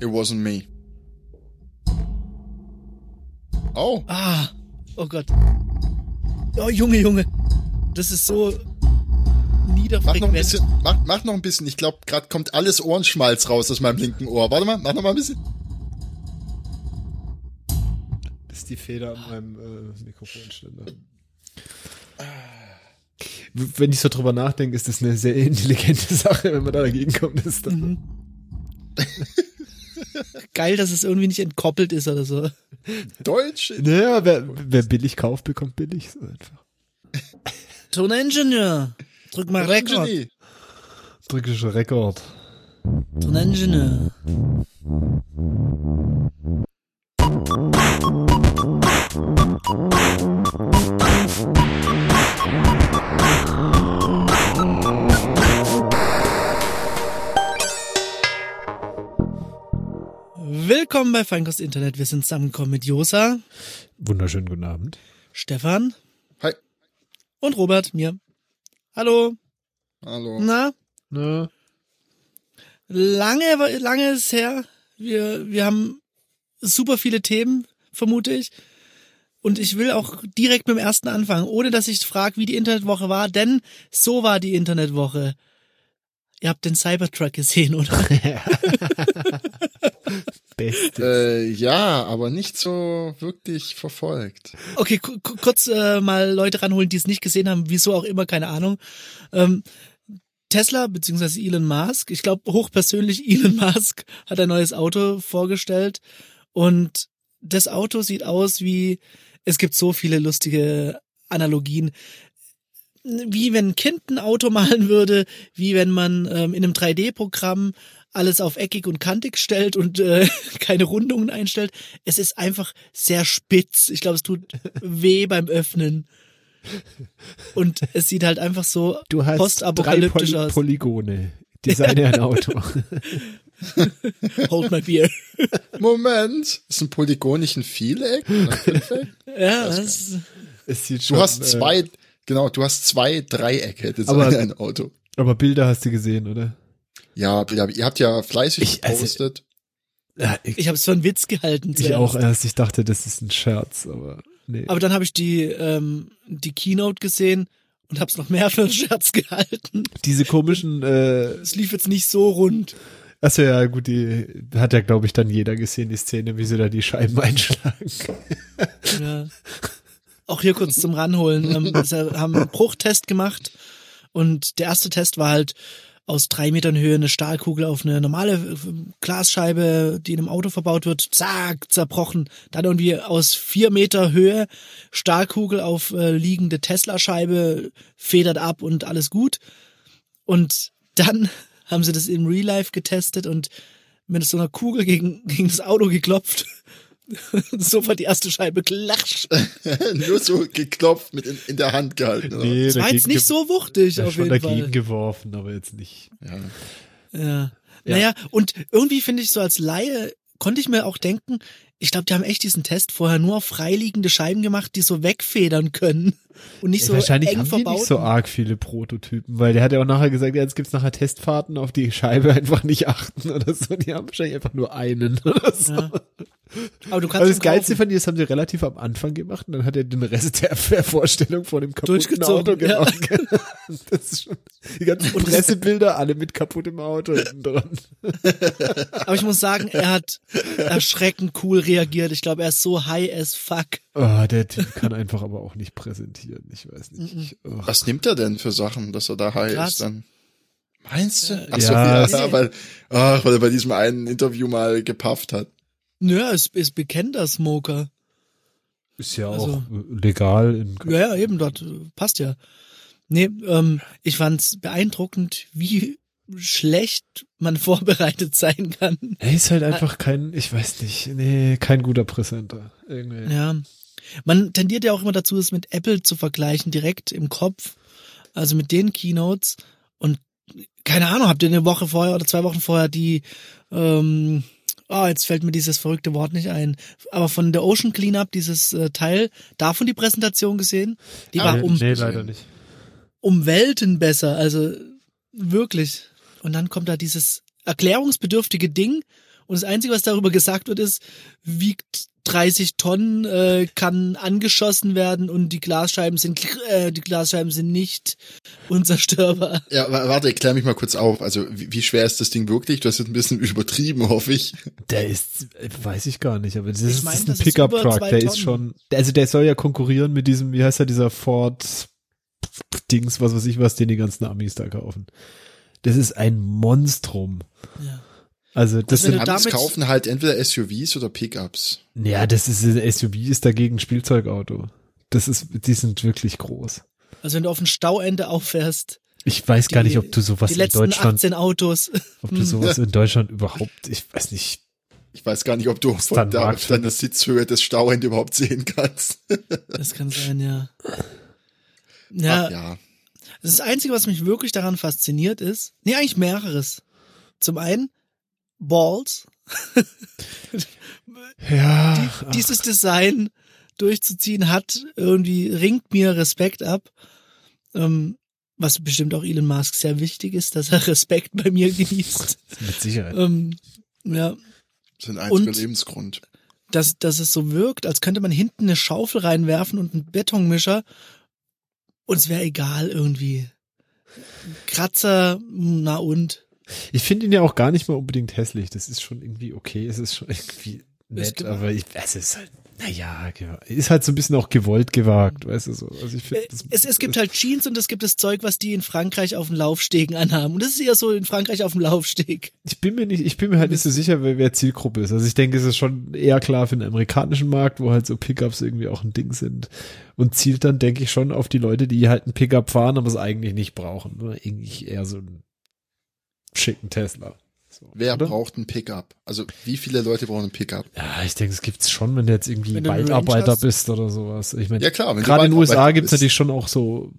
It wasn't me. Oh. Ah, oh Gott. Oh, Junge, Junge. Das ist so niederfrequent. Mach noch ein bisschen, mach, mach noch ein bisschen. Ich glaube, gerade kommt alles Ohrenschmalz raus aus meinem linken Ohr. Warte mal, mach noch mal ein bisschen. Das ist die Feder an meinem äh, Mikrofonständer. Wenn ich so drüber nachdenke, ist das eine sehr intelligente Sache, wenn man da dagegen kommt. Ist dann mhm. Geil, dass es irgendwie nicht entkoppelt ist oder so. Deutsch? Naja, wer, wer billig kauft, bekommt billig. So einfach. Toningenieur. Drück mal Rekord. Drück ich Rekord. Toningenieur. Willkommen bei Feinkost Internet. Wir sind zusammengekommen mit Josa. Wunderschönen guten Abend. Stefan. Hi. Und Robert, mir. Hallo. Hallo. Na? Na? Lange, lange ist her. Wir, wir haben super viele Themen, vermute ich. Und ich will auch direkt mit dem ersten anfangen, ohne dass ich frage, wie die Internetwoche war, denn so war die Internetwoche. Ihr habt den Cybertruck gesehen, oder? Bestes. Äh, ja, aber nicht so wirklich verfolgt. Okay, kurz äh, mal Leute ranholen, die es nicht gesehen haben, wieso auch immer, keine Ahnung. Ähm, Tesla beziehungsweise Elon Musk, ich glaube hochpersönlich Elon Musk hat ein neues Auto vorgestellt und das Auto sieht aus wie, es gibt so viele lustige Analogien wie wenn ein Kind ein Auto malen würde, wie wenn man ähm, in einem 3D-Programm alles auf eckig und kantig stellt und äh, keine Rundungen einstellt. Es ist einfach sehr spitz. Ich glaube, es tut weh beim Öffnen. Und es sieht halt einfach so du hast postapokalyptisch drei Poly aus. Polygone. Designe ein Auto. Hold my beer. Moment. Ist ein Polygon nicht ein Vieleck? ja, das, es sieht schon, du hast zwei, äh, Genau, du hast zwei Dreiecke, das aber, ist ein Auto. Aber Bilder hast du gesehen, oder? Ja, Bilder, ihr habt ja fleißig ich, also, gepostet. Also, ja, ich ich habe es für einen Witz gehalten. Ich auch erst, ich dachte, das ist ein Scherz, aber nee. Aber dann habe ich die, ähm, die Keynote gesehen und habe es noch mehr für einen Scherz gehalten. Diese komischen... Äh, es lief jetzt nicht so rund. Achso, ja, gut, die hat ja, glaube ich, dann jeder gesehen, die Szene, wie sie da die Scheiben einschlagen. Ja auch hier kurz zum Ranholen. Ähm, wir haben einen Bruchtest gemacht und der erste Test war halt aus drei Metern Höhe eine Stahlkugel auf eine normale äh, Glasscheibe, die in einem Auto verbaut wird, zack, zerbrochen. Dann irgendwie aus vier Meter Höhe Stahlkugel auf äh, liegende Tesla-Scheibe, federt ab und alles gut. Und dann haben sie das im Real Life getestet und mit so einer Kugel gegen, gegen das Auto geklopft sofort die erste Scheibe klatscht. Nur so geklopft mit in, in der Hand gehalten. Oder? Nee, das war jetzt nicht so wuchtig ja, auf jeden schon dagegen geworfen, aber jetzt nicht. Ja. ja. Ja. Naja, und irgendwie finde ich so als Laie, konnte ich mir auch denken, ich glaube, die haben echt diesen Test vorher nur auf freiliegende Scheiben gemacht, die so wegfedern können und nicht so Wahrscheinlich eng haben die nicht so arg viele Prototypen, weil der hat ja auch nachher gesagt, ja, jetzt gibt's nachher Testfahrten, auf die Scheibe einfach nicht achten oder so. Die haben wahrscheinlich einfach nur einen oder so. Ja. Aber du kannst Aber das Geilste von dir, das haben sie relativ am Anfang gemacht und dann hat er den Rest der, Vorstellung von dem kaputten Auto gemacht. Ja. Das ist schon, die ganzen Pressebilder, alle mit kaputtem Auto hinten dran. Aber ich muss sagen, er hat erschreckend cool reagiert. Ich glaube, er ist so high as fuck. Oh, der Typ kann einfach aber auch nicht präsentieren. Ich weiß nicht. Ich, oh. Was nimmt er denn für Sachen, dass er da high Krass. ist dann? Meinst du? Äh, Ach so, ja, ja, weil, ach, weil er bei diesem einen Interview mal gepafft hat. Nö, es ist bekennter Smoker. Ist ja also, auch legal. In ja, ja, eben, dort passt ja. Nee, ähm, ich fand's beeindruckend, wie schlecht man vorbereitet sein kann. Er ist halt einfach kein, ich weiß nicht, nee, kein guter Präsenter. Irgendwie. Ja. Man tendiert ja auch immer dazu, es mit Apple zu vergleichen, direkt im Kopf. Also mit den Keynotes. Und keine Ahnung, habt ihr eine Woche vorher oder zwei Wochen vorher die ähm, oh, jetzt fällt mir dieses verrückte Wort nicht ein, aber von der Ocean Cleanup, dieses äh, Teil, davon die Präsentation gesehen? Die ah, war um, nee, leider nicht. um Welten besser, also wirklich. Und dann kommt da dieses erklärungsbedürftige Ding Und das Einzige, was darüber gesagt wird, ist, wiegt 30 Tonnen, äh, kann angeschossen werden und die Glasscheiben sind äh, die Glasscheiben sind nicht unzerstörbar. Ja, warte, klär mich mal kurz auf. Also wie, wie schwer ist das Ding wirklich? Du hast jetzt ein bisschen übertrieben, hoffe ich. Der ist, weiß ich gar nicht, aber das ich ist, mein, ist ein Pickup-Truck. Der Tonnen. ist schon, also der soll ja konkurrieren mit diesem, wie heißt er, dieser Ford Dings, was weiß ich was, den die ganzen Amis da kaufen. Das ist ein Monstrum. Ja. Also das also sind Amis kaufen halt entweder SUVs oder Pickups. Ja, das ist ein SUV ist dagegen ein Spielzeugauto. Das ist, die sind wirklich groß. Also wenn du auf ein Stauende auffährst. Ich weiß die, gar nicht, ob du sowas in Deutschland. 18 Autos. Ob du sowas in Deutschland überhaupt, ich weiß nicht. Ich weiß gar nicht, ob du von da auf deiner Sitzhöhe das Stauende überhaupt sehen kannst. das kann sein, ja. Ja. Ach, ja. Das Einzige, was mich wirklich daran fasziniert ist, nee, eigentlich mehreres. Zum einen, Balls. ja. Die, dieses Design durchzuziehen hat irgendwie ringt mir Respekt ab. Ähm, was bestimmt auch Elon Musk sehr wichtig ist, dass er Respekt bei mir genießt. Mit Sicherheit. Ähm, ja. Das ist ein einziger Lebensgrund. Dass, dass es so wirkt, als könnte man hinten eine Schaufel reinwerfen und einen Betonmischer und es wäre egal irgendwie. Kratzer, na und. Ich finde ihn ja auch gar nicht mal unbedingt hässlich. Das ist schon irgendwie okay. Es ist schon irgendwie nett, aber ich, es ist halt, naja, ist halt so ein bisschen auch gewollt gewagt, weißt du so. Also ich finde, äh, es, es gibt halt Jeans und es gibt das Zeug, was die in Frankreich auf dem Laufstegen anhaben. Und das ist eher so in Frankreich auf dem Laufsteg. Ich bin mir nicht, ich bin mir halt nicht so sicher, wer, wer Zielgruppe ist. Also ich denke, es ist schon eher klar für den amerikanischen Markt, wo halt so Pickups irgendwie auch ein Ding sind. Und zielt dann, denke ich, schon auf die Leute, die halt ein Pickup fahren, aber es eigentlich nicht brauchen. Oder irgendwie eher so ein schicken Tesla. So, Wer oder? braucht ein Pickup? Also wie viele Leute brauchen ein Pickup? Ja, ich denke, es gibt's schon, wenn du jetzt irgendwie wenn Waldarbeiter bist oder sowas. Ich meine, ja, klar, gerade in den USA gibt's natürlich schon auch so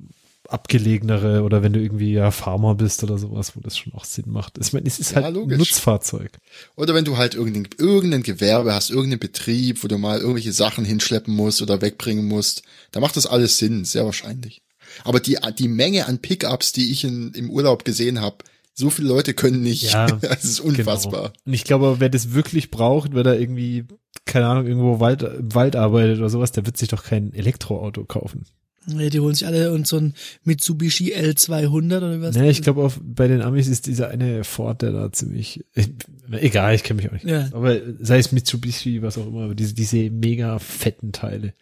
abgelegenere oder wenn du irgendwie ja Farmer bist oder sowas, wo das schon auch Sinn macht. Ich meine, es ist ja, halt logisch. ein Nutzfahrzeug. Oder wenn du halt irgendein, irgendein Gewerbe hast, irgendeinen Betrieb, wo du mal irgendwelche Sachen hinschleppen musst oder wegbringen musst, da macht das alles Sinn, sehr wahrscheinlich. Aber die, die Menge an Pickups, die ich in, im Urlaub gesehen habe, so viele Leute können nicht. Ja, das ist unfassbar. Genau. Und ich glaube, wer das wirklich braucht, wer da irgendwie, keine Ahnung, irgendwo Wald, im Wald arbeitet oder sowas, der wird sich doch kein Elektroauto kaufen. Ja, die holen sich alle und so ein Mitsubishi L200 oder was? Nee, ich glaube, bei den Amis ist dieser eine Ford, der da ziemlich, egal, ich kenne mich auch nicht. Ja. Aber sei es Mitsubishi, was auch immer, aber diese, diese mega fetten Teile.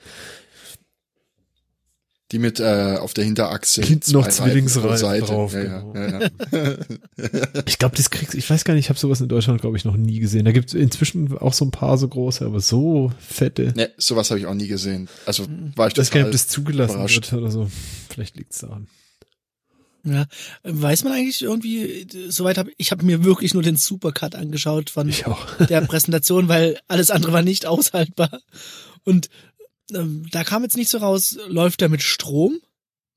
Die mit äh, auf der Hinterachse hinten noch Zwillingsreifen drauf. Ja, genau. ja, ja, ich glaube, das kriegst ich weiß gar nicht, ich habe sowas in Deutschland glaube ich noch nie gesehen. Da gibt es inzwischen auch so ein paar so große, aber so fette. Ne, sowas habe ich auch nie gesehen. Also hm. war ich das gar nicht, ob das zugelassen wird oder so. Vielleicht liegt's daran. Ja, weiß man eigentlich irgendwie, soweit habe ich habe mir wirklich nur den Supercut angeschaut von der Präsentation, weil alles andere war nicht aushaltbar. Und ähm, da kam jetzt nicht so raus, läuft der mit Strom?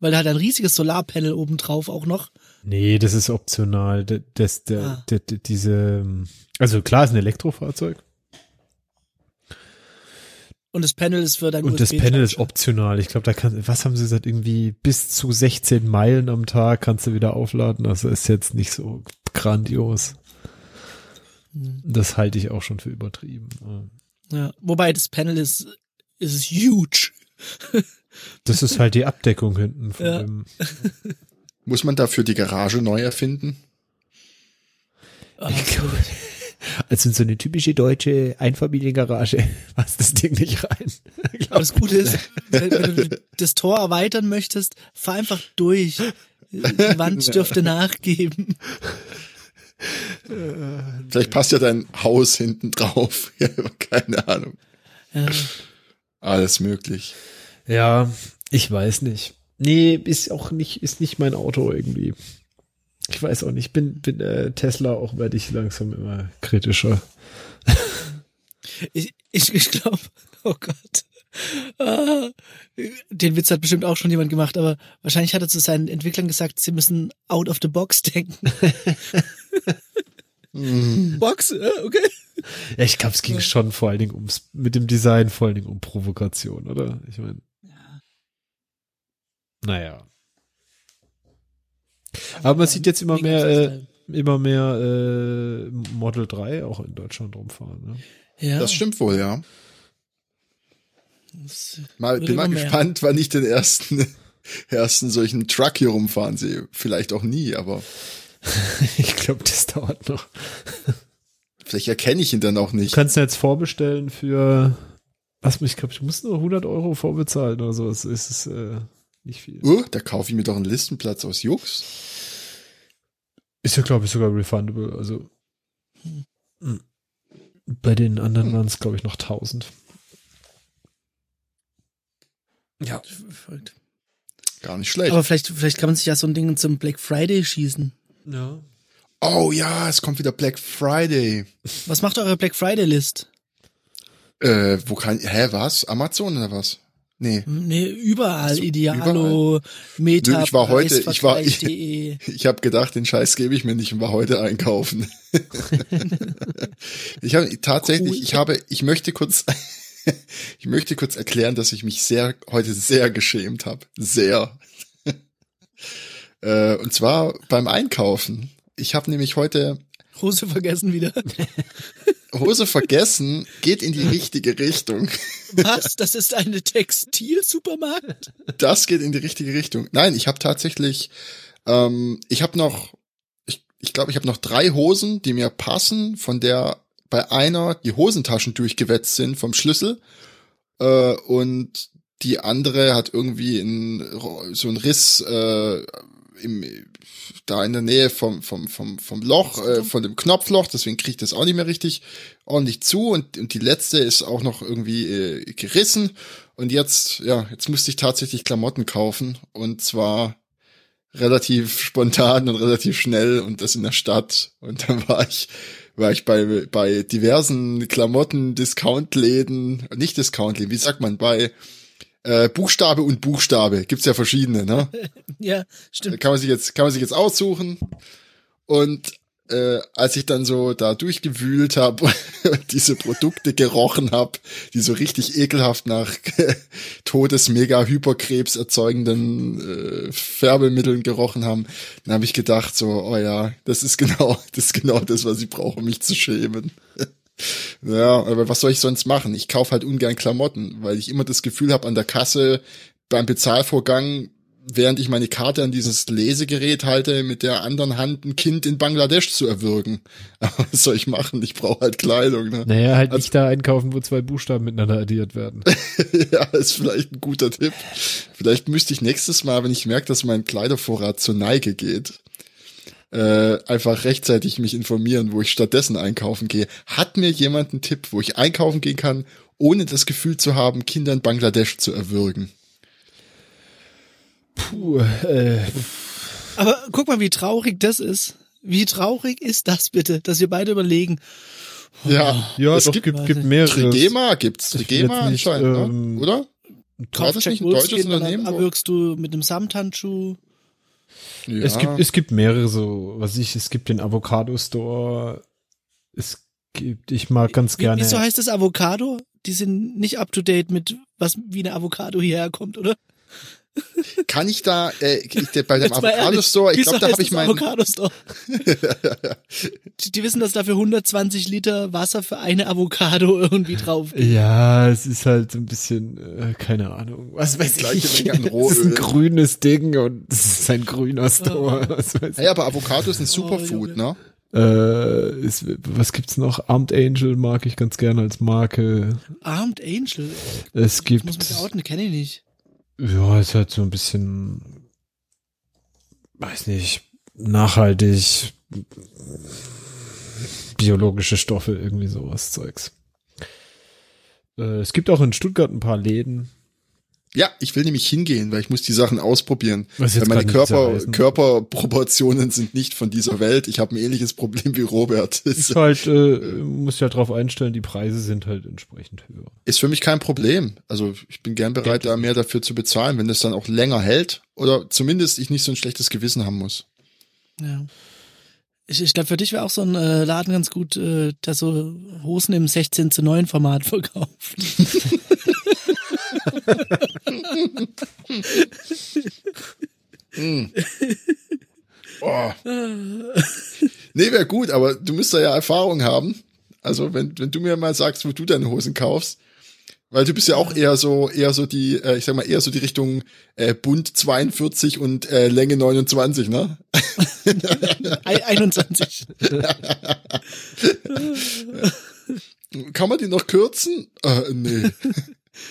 Weil er hat ein riesiges Solarpanel oben drauf auch noch. Nee, das ist optional. Das, das, der, ah. der, der, diese, also klar ist ein Elektrofahrzeug. Und das Panel ist für dein Und das Panel ist optional. Ich glaube, da kann, was haben sie gesagt, irgendwie bis zu 16 Meilen am Tag kannst du wieder aufladen. Also ist jetzt nicht so grandios. Hm. Das halte ich auch schon für übertrieben. Ja, wobei das Panel ist ist es huge. Das ist halt die Abdeckung hinten von ja. dem. Muss man dafür die Garage neu erfinden? Ich glaube, also in so eine typische deutsche Einfamiliengarage passt das Ding nicht rein. Das Gute ist, wenn, wenn, du das Tor erweitern möchtest, fahr einfach durch. Die Wand dürfte nachgeben. Vielleicht passt ja dein Haus hinten drauf. keine Ahnung. Ja. Alles möglich. Ja, ich weiß nicht. Nee, ist auch nicht, ist nicht mein Auto irgendwie. Ich weiß auch nicht, bin, bin äh, Tesla auch werde ich langsam immer kritischer. ich ich, ich glaube, oh Gott. Ah, den Witz hat bestimmt auch schon jemand gemacht, aber wahrscheinlich hat er zu seinen Entwicklern gesagt, sie müssen out of the box denken. Box, okay. Ja, ich glaube, es ging ja. schon vor allen Dingen ums, mit dem Design vor allen Dingen um Provokation, oder? Ich meine. Ja. Naja. Aber man sieht jetzt immer mehr, äh, immer mehr äh, Model 3 auch in Deutschland rumfahren. Ne? Ja. Das stimmt wohl, ja. Mal, bin mal mehr. gespannt, wann ich den ersten, ersten solchen Truck hier rumfahren sehe. Vielleicht auch nie, aber Ich glaube, das dauert noch. vielleicht erkenne ich ihn dann auch Du nicht. kannst ja jetzt vorbestellen für, was ich glaube, du musst nur 100 Euro vorbezahlen oder so. Das ist es äh, nicht viel. Uh, da kaufe ich mir doch einen Listenplatz aus Jux. Ist ja, glaube ich, sogar refundable. Also hm. bei den anderen waren es, glaube ich, noch 1000. Ja. Gar nicht schlecht. Aber vielleicht, vielleicht kann man sich ja so ein Ding zum Black Friday schießen. Ja. oh ja, es kommt wieder Black Friday. Was macht eure Black Friday List? Äh, wo kann, hä, was? Amazon oder was? Nee. Nee, überall. So, Idealo, Meta, Nö, ich war heute- ich war- Preisvergleich.de. Ich habe gedacht, den Scheiß gebe ich mir nicht und war heute einkaufen. ich habe tatsächlich, Cool. ich habe, ich möchte kurz, ich möchte kurz erklären, dass ich mich sehr heute sehr geschämt habe, sehr. Äh, und zwar beim Einkaufen. Ich habe nämlich heute Hose vergessen wieder. Hose vergessen, geht in die richtige Richtung. Was? Das ist eine Textilsupermarkt? Das geht in die richtige Richtung. Nein, ich habe tatsächlich, ähm, ich habe noch, ich ich, glaube, ich habe noch drei Hosen, die mir passen, von der bei einer die Hosentaschen durchgewetzt sind vom Schlüssel äh, und die andere hat irgendwie ein, so ein Riss äh, im, da in der Nähe vom, vom, vom, vom Loch, äh, von dem Knopfloch, deswegen kriege ich das auch nicht mehr richtig ordentlich zu. Und, und die letzte ist auch noch irgendwie äh, gerissen. Und jetzt, ja, jetzt musste ich tatsächlich Klamotten kaufen. Und zwar relativ spontan und relativ schnell und das in der Stadt. Und dann war ich war ich bei bei diversen Klamotten Discountläden nicht Discountläden wie sagt man bei äh, Buchstabe und Buchstabe gibt's ja verschiedene ne Ja, stimmt. kann man sich jetzt kann man sich jetzt aussuchen und äh, als ich dann so da durchgewühlt habe und diese Produkte gerochen habe, die so richtig ekelhaft nach Todes mega Hyperkrebs erzeugenden äh, Färbemitteln gerochen haben, dann habe ich gedacht so, oh ja, das ist genau, das ist genau das, was ich brauche, um mich zu schämen. Ja, aber was soll ich sonst machen? Ich kaufe halt ungern Klamotten, weil ich immer das Gefühl habe an der Kasse beim Bezahlvorgang während ich meine Karte an dieses Lesegerät halte, mit der anderen Hand ein Kind in Bangladesch zu erwürgen. Aber was soll ich machen? Ich brauche halt Kleidung. Ne? Naja, halt Also- nicht da einkaufen, wo zwei Buchstaben miteinander addiert werden. ja, ist vielleicht ein guter Tipp. Vielleicht müsste ich nächstes Mal, wenn ich merke, dass mein Kleidervorrat zur Neige geht, äh, einfach rechtzeitig mich informieren, wo ich stattdessen einkaufen gehe. Hat mir jemand einen Tipp, wo ich einkaufen gehen kann, ohne das Gefühl zu haben, Kinder in Bangladesch zu erwürgen? Puh, äh, Aber guck mal, wie traurig das ist. Wie traurig ist das bitte, dass wir beide überlegen. Ja, ja, es doch, gibt gibt, gibt mehrere. Trigema gibt's. Trigema anscheinend, ähm, ne? oder? War Kauf das Jack nicht ein deutsches dann Unternehmen? wo- erwürgst du mit einem Samthandschuh. Ja. Es gibt, es gibt mehrere so, was ich, es gibt den Avocado Store. Es gibt, ich mag ganz Wie, gerne. wieso heißt das Avocado? Die sind nicht up to date mit was wie eine Avocado hierher kommt, oder? Kann ich da, äh, ich, bei dem Avocado Store, ich glaube, da habe ich das meinen, Avocado Store. die, die wissen, dass dafür 120 Liter Wasser für eine Avocado irgendwie drauf geht. ja, es ist halt so ein bisschen, äh, keine Ahnung, was weiß ich. Es ist ein grünes Ding und es ist ein grüner Store. Was weiß Hey, aber Avocado ist ein Superfood, Junge. ne? Äh, ist, was gibt's noch? Armed Angel mag ich ganz gerne als Marke. Armed Angel. Es gibt, muss man outen, kenne ich nicht. Ja, ist halt so ein bisschen, weiß nicht, nachhaltig, biologische Stoffe, irgendwie sowas Zeugs. Äh, es gibt auch in Stuttgart ein paar Läden. Ja, ich will nämlich hingehen, weil ich muss die Sachen ausprobieren. Was Weil meine Körper. Körperproportionen sind nicht von dieser Welt. Ich habe ein ähnliches Problem wie Robert. Ist halt, äh, muss ja drauf einstellen, die Preise sind halt entsprechend höher. ist für mich kein Problem. Also ich bin gern bereit, da mehr dafür zu bezahlen, wenn das dann auch länger hält oder zumindest ich nicht so ein schlechtes Gewissen haben muss. Ja. Ich, ich glaube, für dich wäre auch so ein äh, Laden ganz gut, äh, der so Hosen im 16 zu 9 Format verkauft. Oh. Nee, wäre gut, aber du müsstest ja Erfahrung haben. Also wenn, wenn du mir mal sagst, wo du deine Hosen kaufst, weil du bist ja auch eher so, eher so die, äh, ich sag mal, eher so die Richtung äh, Bund 42 und äh, Länge 29, ne? 21. Kann man die noch kürzen? Äh, nee.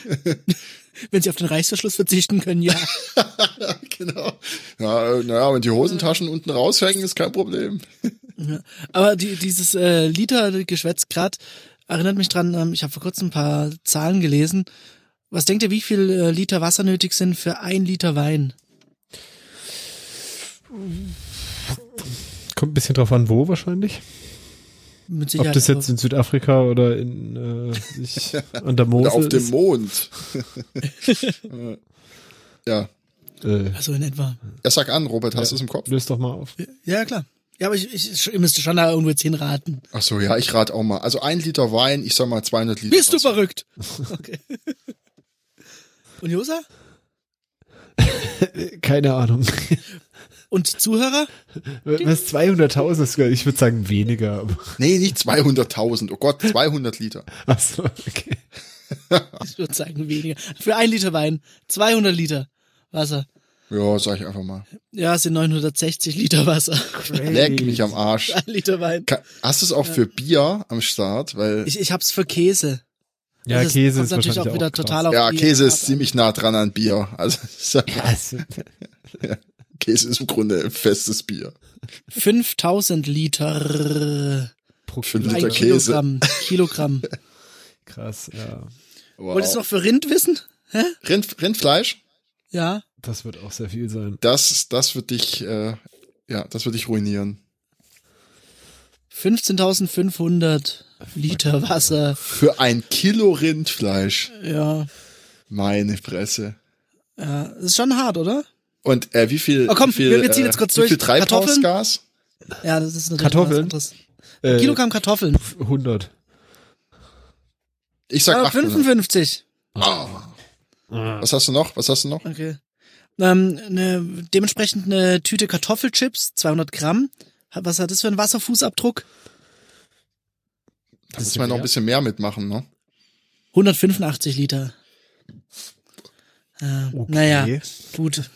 Wenn sie auf den Reißverschluss verzichten können, ja. genau. Ja, äh, naja, wenn die Hosentaschen unten raushängen, ist kein Problem. Ja. Aber die, dieses äh, Liter-Geschwätz grad erinnert mich dran, ähm, ich habe vor kurzem ein paar Zahlen gelesen. Was denkt ihr, wie viel äh, Liter Wasser nötig sind für ein Liter Wein? Kommt ein bisschen drauf an, wo wahrscheinlich. Mit Ob Sicherheit. das jetzt in Südafrika oder in äh, ich, an der Mosel Oder auf dem ist. Mond. ja. Äh, also in etwa. Ja, sag an, Robert, hast du es im Kopf? löst doch mal auf. Ja, klar. Ja, aber ich, ich, ihr müsst schon da irgendwo jetzt hinraten. Ach so, ja, ich rate auch mal. Also ein Liter Wein, ich sag mal 200 Liter. Bist du Wasser. verrückt? Okay. Und Josa? Keine Ahnung. Und Zuhörer? Was 200.000 ist, ich würde sagen weniger. Nee, nicht 200.000. Oh Gott, 200 Liter. ach so, okay. Ich würde sagen weniger. Für ein Liter Wein 200 Liter Wasser. Ja, sag ich einfach mal. Ja, es sind 960 Liter Wasser. Leck mich am Arsch. Ein Liter Wein. Hast du es auch für Bier am Start? Weil Ich, ich hab's für Käse. Ja, Das Käse ist natürlich auch wieder auch total auf ja, Käse ist ziemlich nah dran an Bier. Also Ja, es- Käse ist im Grunde ein festes Bier. 5000 Liter. pro Kilo. Liter Ein Käse. Kilogramm. Kilogramm. Krass, ja. Wow. Wolltest du noch für Rind wissen? Hä? Rind, Rindfleisch? Ja. Das wird auch sehr viel sein. Das, das wird dich, äh, ja, das wird dich ruinieren. 15.500 Liter Wasser. Für ein Kilo Rindfleisch. Ja. Meine Fresse. Ja. Das ist schon hart, oder? Und äh, wie viel? Oh, komm, wie viel, wir- wir ziehen äh, jetzt kurz wie durch. viel Treibhausgas? Ja, das ist natürlich Kartoffeln? was anderes. Äh, Kilogramm Kartoffeln. 100. Ich sag Äh, 800. 55. Ah. Was hast du noch? Was hast du noch? Okay. Ähm, ne, dementsprechend eine Tüte Kartoffelchips, 200 Gramm. Was hat das für einen Wasserfußabdruck? Da muss man noch ein bisschen mehr mitmachen, ne? 185 Liter. Äh, Okay. Naja, gut.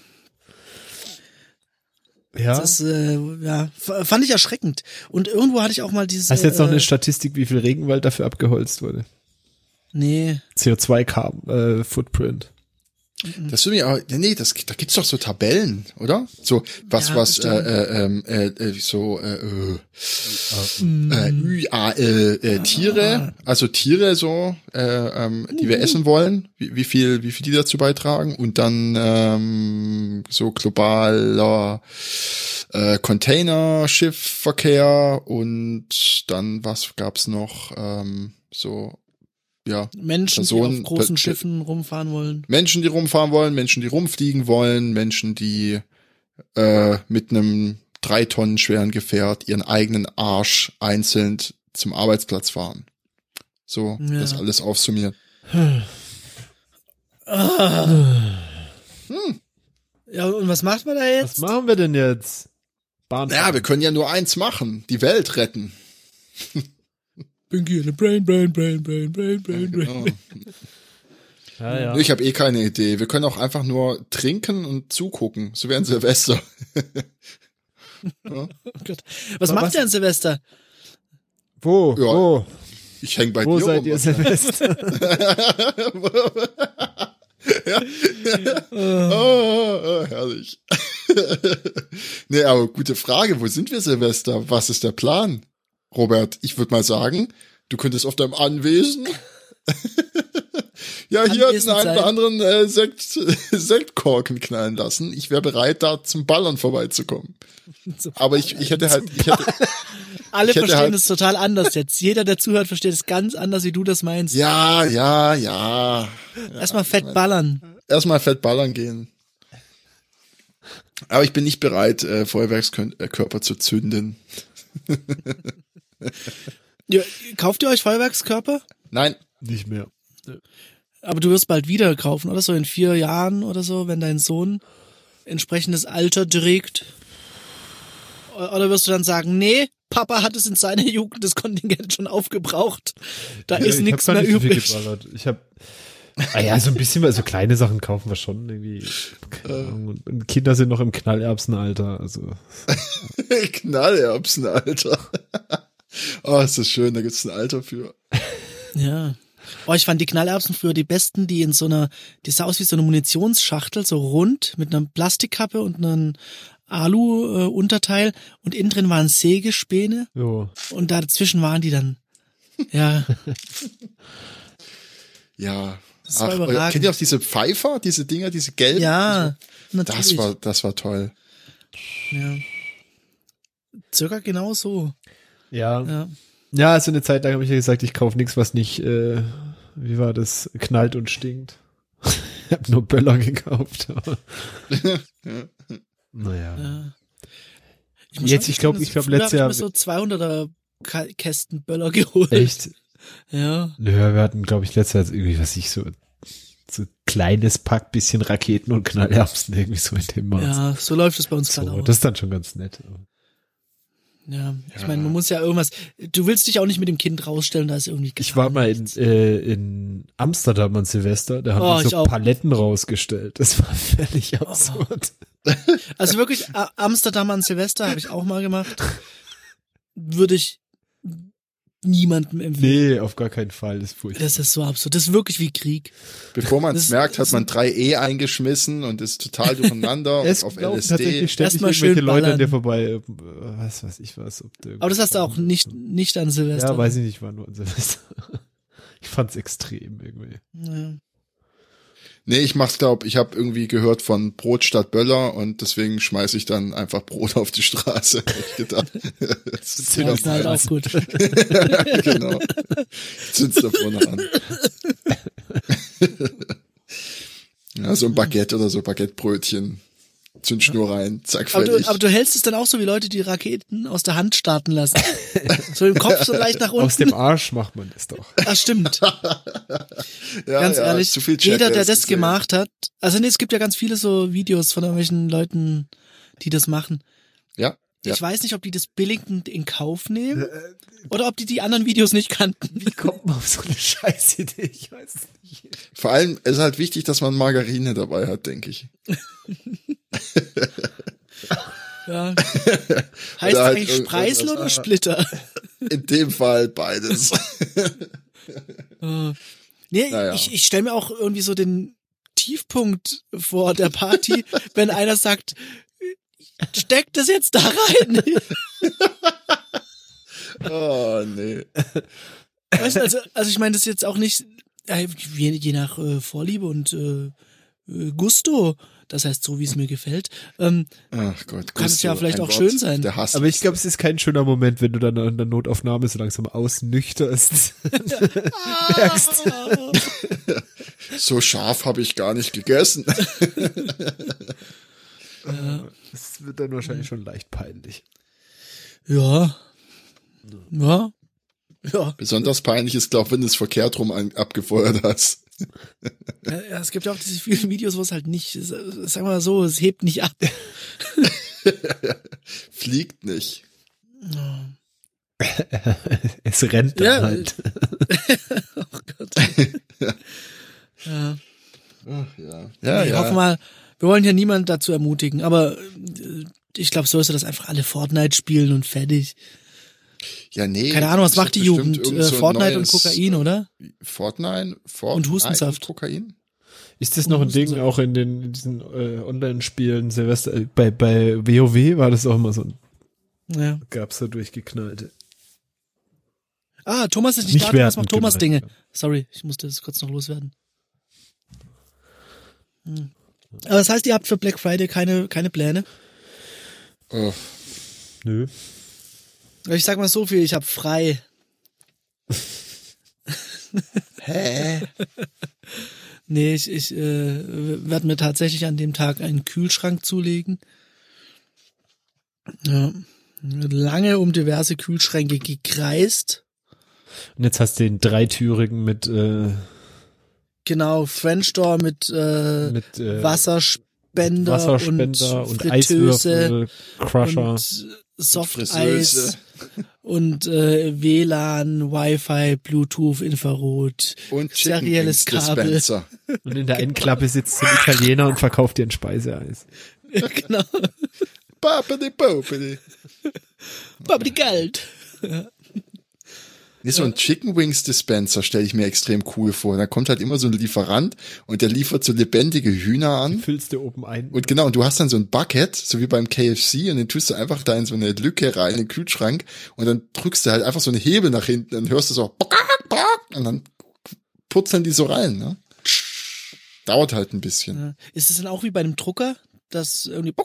Ja. Das äh, ja, fand ich erschreckend. Und irgendwo hatte ich auch mal dieses. Hast du jetzt noch äh, eine Statistik, wie viel Regenwald dafür abgeholzt wurde? Nee. CO2-Footprint. Das würde mich aber, nee, das, da gibt's doch so Tabellen, oder? So, was, Ja, was, äh, äh, ähm, äh, äh, so, äh, äh, äh, Ü, A, äh, äh, Tiere, also Tiere so, äh, ähm, die wir essen wollen, wie, wie viel, wie viel die dazu beitragen und dann ähm, so globaler äh, Containerschiffverkehr und dann was gab's noch, ähm, so, ja, Menschen, Personen- die auf großen Schiffen rumfahren wollen. Menschen, die rumfahren wollen, Menschen, die rumfliegen wollen, Menschen, die äh, mit einem drei Tonnen schweren Gefährt ihren eigenen Arsch einzeln zum Arbeitsplatz fahren. So, Ja. das alles aufsummiert. Ja, und was macht man da Was jetzt? machen wir denn jetzt? Bahn. Naja, wir können ja nur eins machen, die Welt retten. Binky, Brain, Brain, Brain, Brain, Brain, Brain, Brain. Ja. ja, ja. Ich habe eh keine Idee. Wir können auch einfach nur trinken und zugucken. So wären Silvester. Oh Gott. Was Aber macht was- ihr an Silvester? Wo? Ja. Wo? Ich häng bei Wo dir seid rum. ihr Silvester? oh, oh, herrlich. nee, aber gute Frage. Wo sind wir, Silvester? Was ist der Plan? Robert, ich würde mal sagen, du könntest auf deinem Anwesen ja hier den einen oder anderen äh, Sekt, Sektkorken knallen lassen. Ich wäre bereit, da zum Ballern vorbeizukommen. Aber ich, ich hätte halt, ich hätte, Alle Ich hätte verstehen halt- es total anders jetzt. Jeder, der zuhört, versteht es ganz anders, wie du das meinst. ja, ja, ja. Erstmal fett ballern. Erstmal fett ballern gehen. Aber ich bin nicht bereit, äh, Feuerwerkskörper zu zünden. Ja, kauft ihr euch Feuerwerkskörper? Nein, Nicht mehr. Aber du wirst bald wieder kaufen, oder so in vier Jahren oder so, wenn dein Sohn entsprechendes Alter trägt. Oder wirst du dann sagen, nee, Papa hat es in seiner Jugend das Kontingent schon aufgebraucht. Da ist ich hab nichts mehr nicht so viel übrig. geballert. Ich habe Ah ja, so ein bisschen, also kleine Sachen kaufen wir schon irgendwie. Keine Ahnung. Und Kinder sind noch im Knallerbsenalter, also. Knallerbsen, Alter. Oh, ist das schön, da gibt's ein Alter für. Ja. Oh, ich fand die Knallerbsen früher die besten, die in so einer, die sah aus wie so eine Munitionsschachtel, so rund, mit einer Plastikkappe und einem Alu-Unterteil und innen drin waren Sägespäne Jo. und dazwischen waren die dann, ja, Ja. Das war Ach, überragend. kennt ihr auch diese Pfeifer, diese Dinger, diese gelben? ja, Diese- natürlich. Das war, das war toll. ja. Circa genau so, Ja. ja. Ja, also eine Zeit lang habe ich ja gesagt, ich kaufe nichts, was nicht, äh, wie war das, knallt und stinkt. ich habe nur Böller gekauft. aber- naja. ja. Ich muss Jetzt, sagen, ich glaub, finde, ich glaub, früher letztes ich Jahr- mir so 200er Ka- Kästen Böller geholt. Echt? Ja. Nö, wir hatten, glaube ich, letztes Jahr irgendwie, was ich so, so kleines Pack, bisschen Raketen und Knallerbsen irgendwie so in dem Maß. Ja, so läuft es bei uns gerade so, auch. das ist dann schon ganz nett. Ja, ich Ja. meine, man muss ja irgendwas. Du willst dich auch nicht mit dem Kind rausstellen, da ist irgendwie. Ich war mal in, äh, in Amsterdam an Silvester, da haben Oh, so auch. Paletten rausgestellt. Das war völlig absurd. Also wirklich Amsterdam an Silvester habe ich auch mal gemacht. Würde ich niemandem empfehlen. Nee, auf gar keinen Fall, das ist furchtbar. Das ist so absurd. Das ist wirklich wie Krieg. Bevor man es merkt, hat man 3E eingeschmissen und ist total durcheinander Es auf laufen LSD. tatsächlich ständig Erstmal irgendwelche schön Leute an ballern. dir vorbei, äh, was weiß ich was. Aber das hast du auch nicht, nicht an Silvester. Ja, weiß ich nicht, war nur an Silvester. Ich fand's extrem irgendwie. Ja. Nee, ich mach's glaub, ich habe irgendwie gehört von Brot statt Böller und deswegen schmeiß ich dann einfach Brot auf die Straße. Hab ich gedacht. Das ist Ja, ist halt auch gut. genau. Zünd's da vorne an. ja, so ein Baguette oder so Baguettebrötchen. Zündschnur rein, zack, Aber fertig. du, aber du hältst es dann auch so wie Leute, die Raketen aus der Hand starten lassen. so im Kopf so leicht nach Aus unten. dem Arsch macht man das doch. Ah, stimmt. ja, ganz ja, ehrlich, zu viel jeder, der das gesehen. gemacht hat, also nee, es gibt ja ganz viele so Videos von irgendwelchen Leuten, die das machen. Ja, ja. Ich weiß nicht, ob die das billigend in Kauf nehmen oder ob die die anderen Videos nicht kannten. Wie kommt man auf so eine Scheißidee? Ich weiß es nicht. Vor allem ist halt wichtig, dass man Margarine dabei hat, denke ich. Ja. Heißt Oder halt eigentlich irgendwas- Spreisel oder Splitter? In dem Fall beides. Äh, nee, Naja. ich, ich stelle mir auch irgendwie so den Tiefpunkt vor der Party, wenn einer sagt, steck das jetzt da rein. oh, nee. Weißt du, also, also ich meine, das ist jetzt auch nicht, äh, je, je nach äh, Vorliebe und äh, äh, Gusto, das heißt so, wie es mir gefällt. Ähm, Ach Gott. Kann es ja vielleicht auch Wort schön sein. Der Hass. Aber ich glaube, es ist kein schöner Moment, wenn du dann in der Notaufnahme so langsam ausnüchterst. Merkst. so scharf habe ich gar nicht gegessen. Das wird dann wahrscheinlich schon leicht peinlich. ja. Ja. Ja. Besonders peinlich ist, glaube ich, wenn du es verkehrt rum an, abgefeuert hast. Ja, es gibt ja auch diese vielen Videos, wo es halt nicht, sagen wir mal so, es hebt nicht ab. Fliegt nicht. Es rennt dann Ja. halt. oh Gott. ja. Ach, ja. Ja, ich ja. hoffe mal, wir wollen ja niemanden dazu ermutigen, aber äh, ich glaube, so ist das einfach alle Fortnite spielen und fertig. Ja, nee. Keine Ahnung, was macht die Jugend? Äh, so ein Fortnite neues, und Kokain, oder? Fortnite, Fortnite Und Hustensaft. Kokain? Ist das noch ein Ding auch in den in diesen äh, Online-Spielen Silvester? Äh, bei bei WoW war das auch immer so. Ja. Gab's da durchgeknallte. Ah, Thomas ist nicht, Nicht da, was macht Thomas Dinge? Sorry, ich musste das kurz noch loswerden. Hm. Aber das heißt, ihr habt für Black Friday keine, keine Pläne? Oh, Nö. Ich sag mal so viel, ich habe frei. hä? Nee, ich, ich äh, werde mir tatsächlich an dem Tag einen Kühlschrank zulegen. Ja. Lange um diverse Kühlschränke gekreist. Und jetzt hast du den dreitürigen mit, äh, Genau, French Door mit, äh, mit äh, Wasserspender Wasserspender, und, und, Fritteuse Eiswürfel, Crusher. und Softeis und äh, WLAN, Wi-Fi, Bluetooth, Infrarot, Und serielles Kabel. Und in der einen Klappe sitzt ein Italiener und verkauft dir ein Speiseeis. genau. Babidi Bobidi. Aber die Geld. Nee, so ein Chicken Wings Dispenser stelle ich mir extrem cool vor. Da kommt halt immer so ein Lieferant und der liefert so lebendige Hühner an. Füllst du oben ein. Und genau, und du hast dann so ein Bucket, so wie beim KFC, und den tust du einfach da in so eine Lücke rein, in den Kühlschrank, und dann drückst du halt einfach so einen Hebel nach hinten, und hörst du so, und dann purzeln die so rein, ne? Dauert halt ein bisschen. Ist es dann auch wie bei einem Drucker, das irgendwie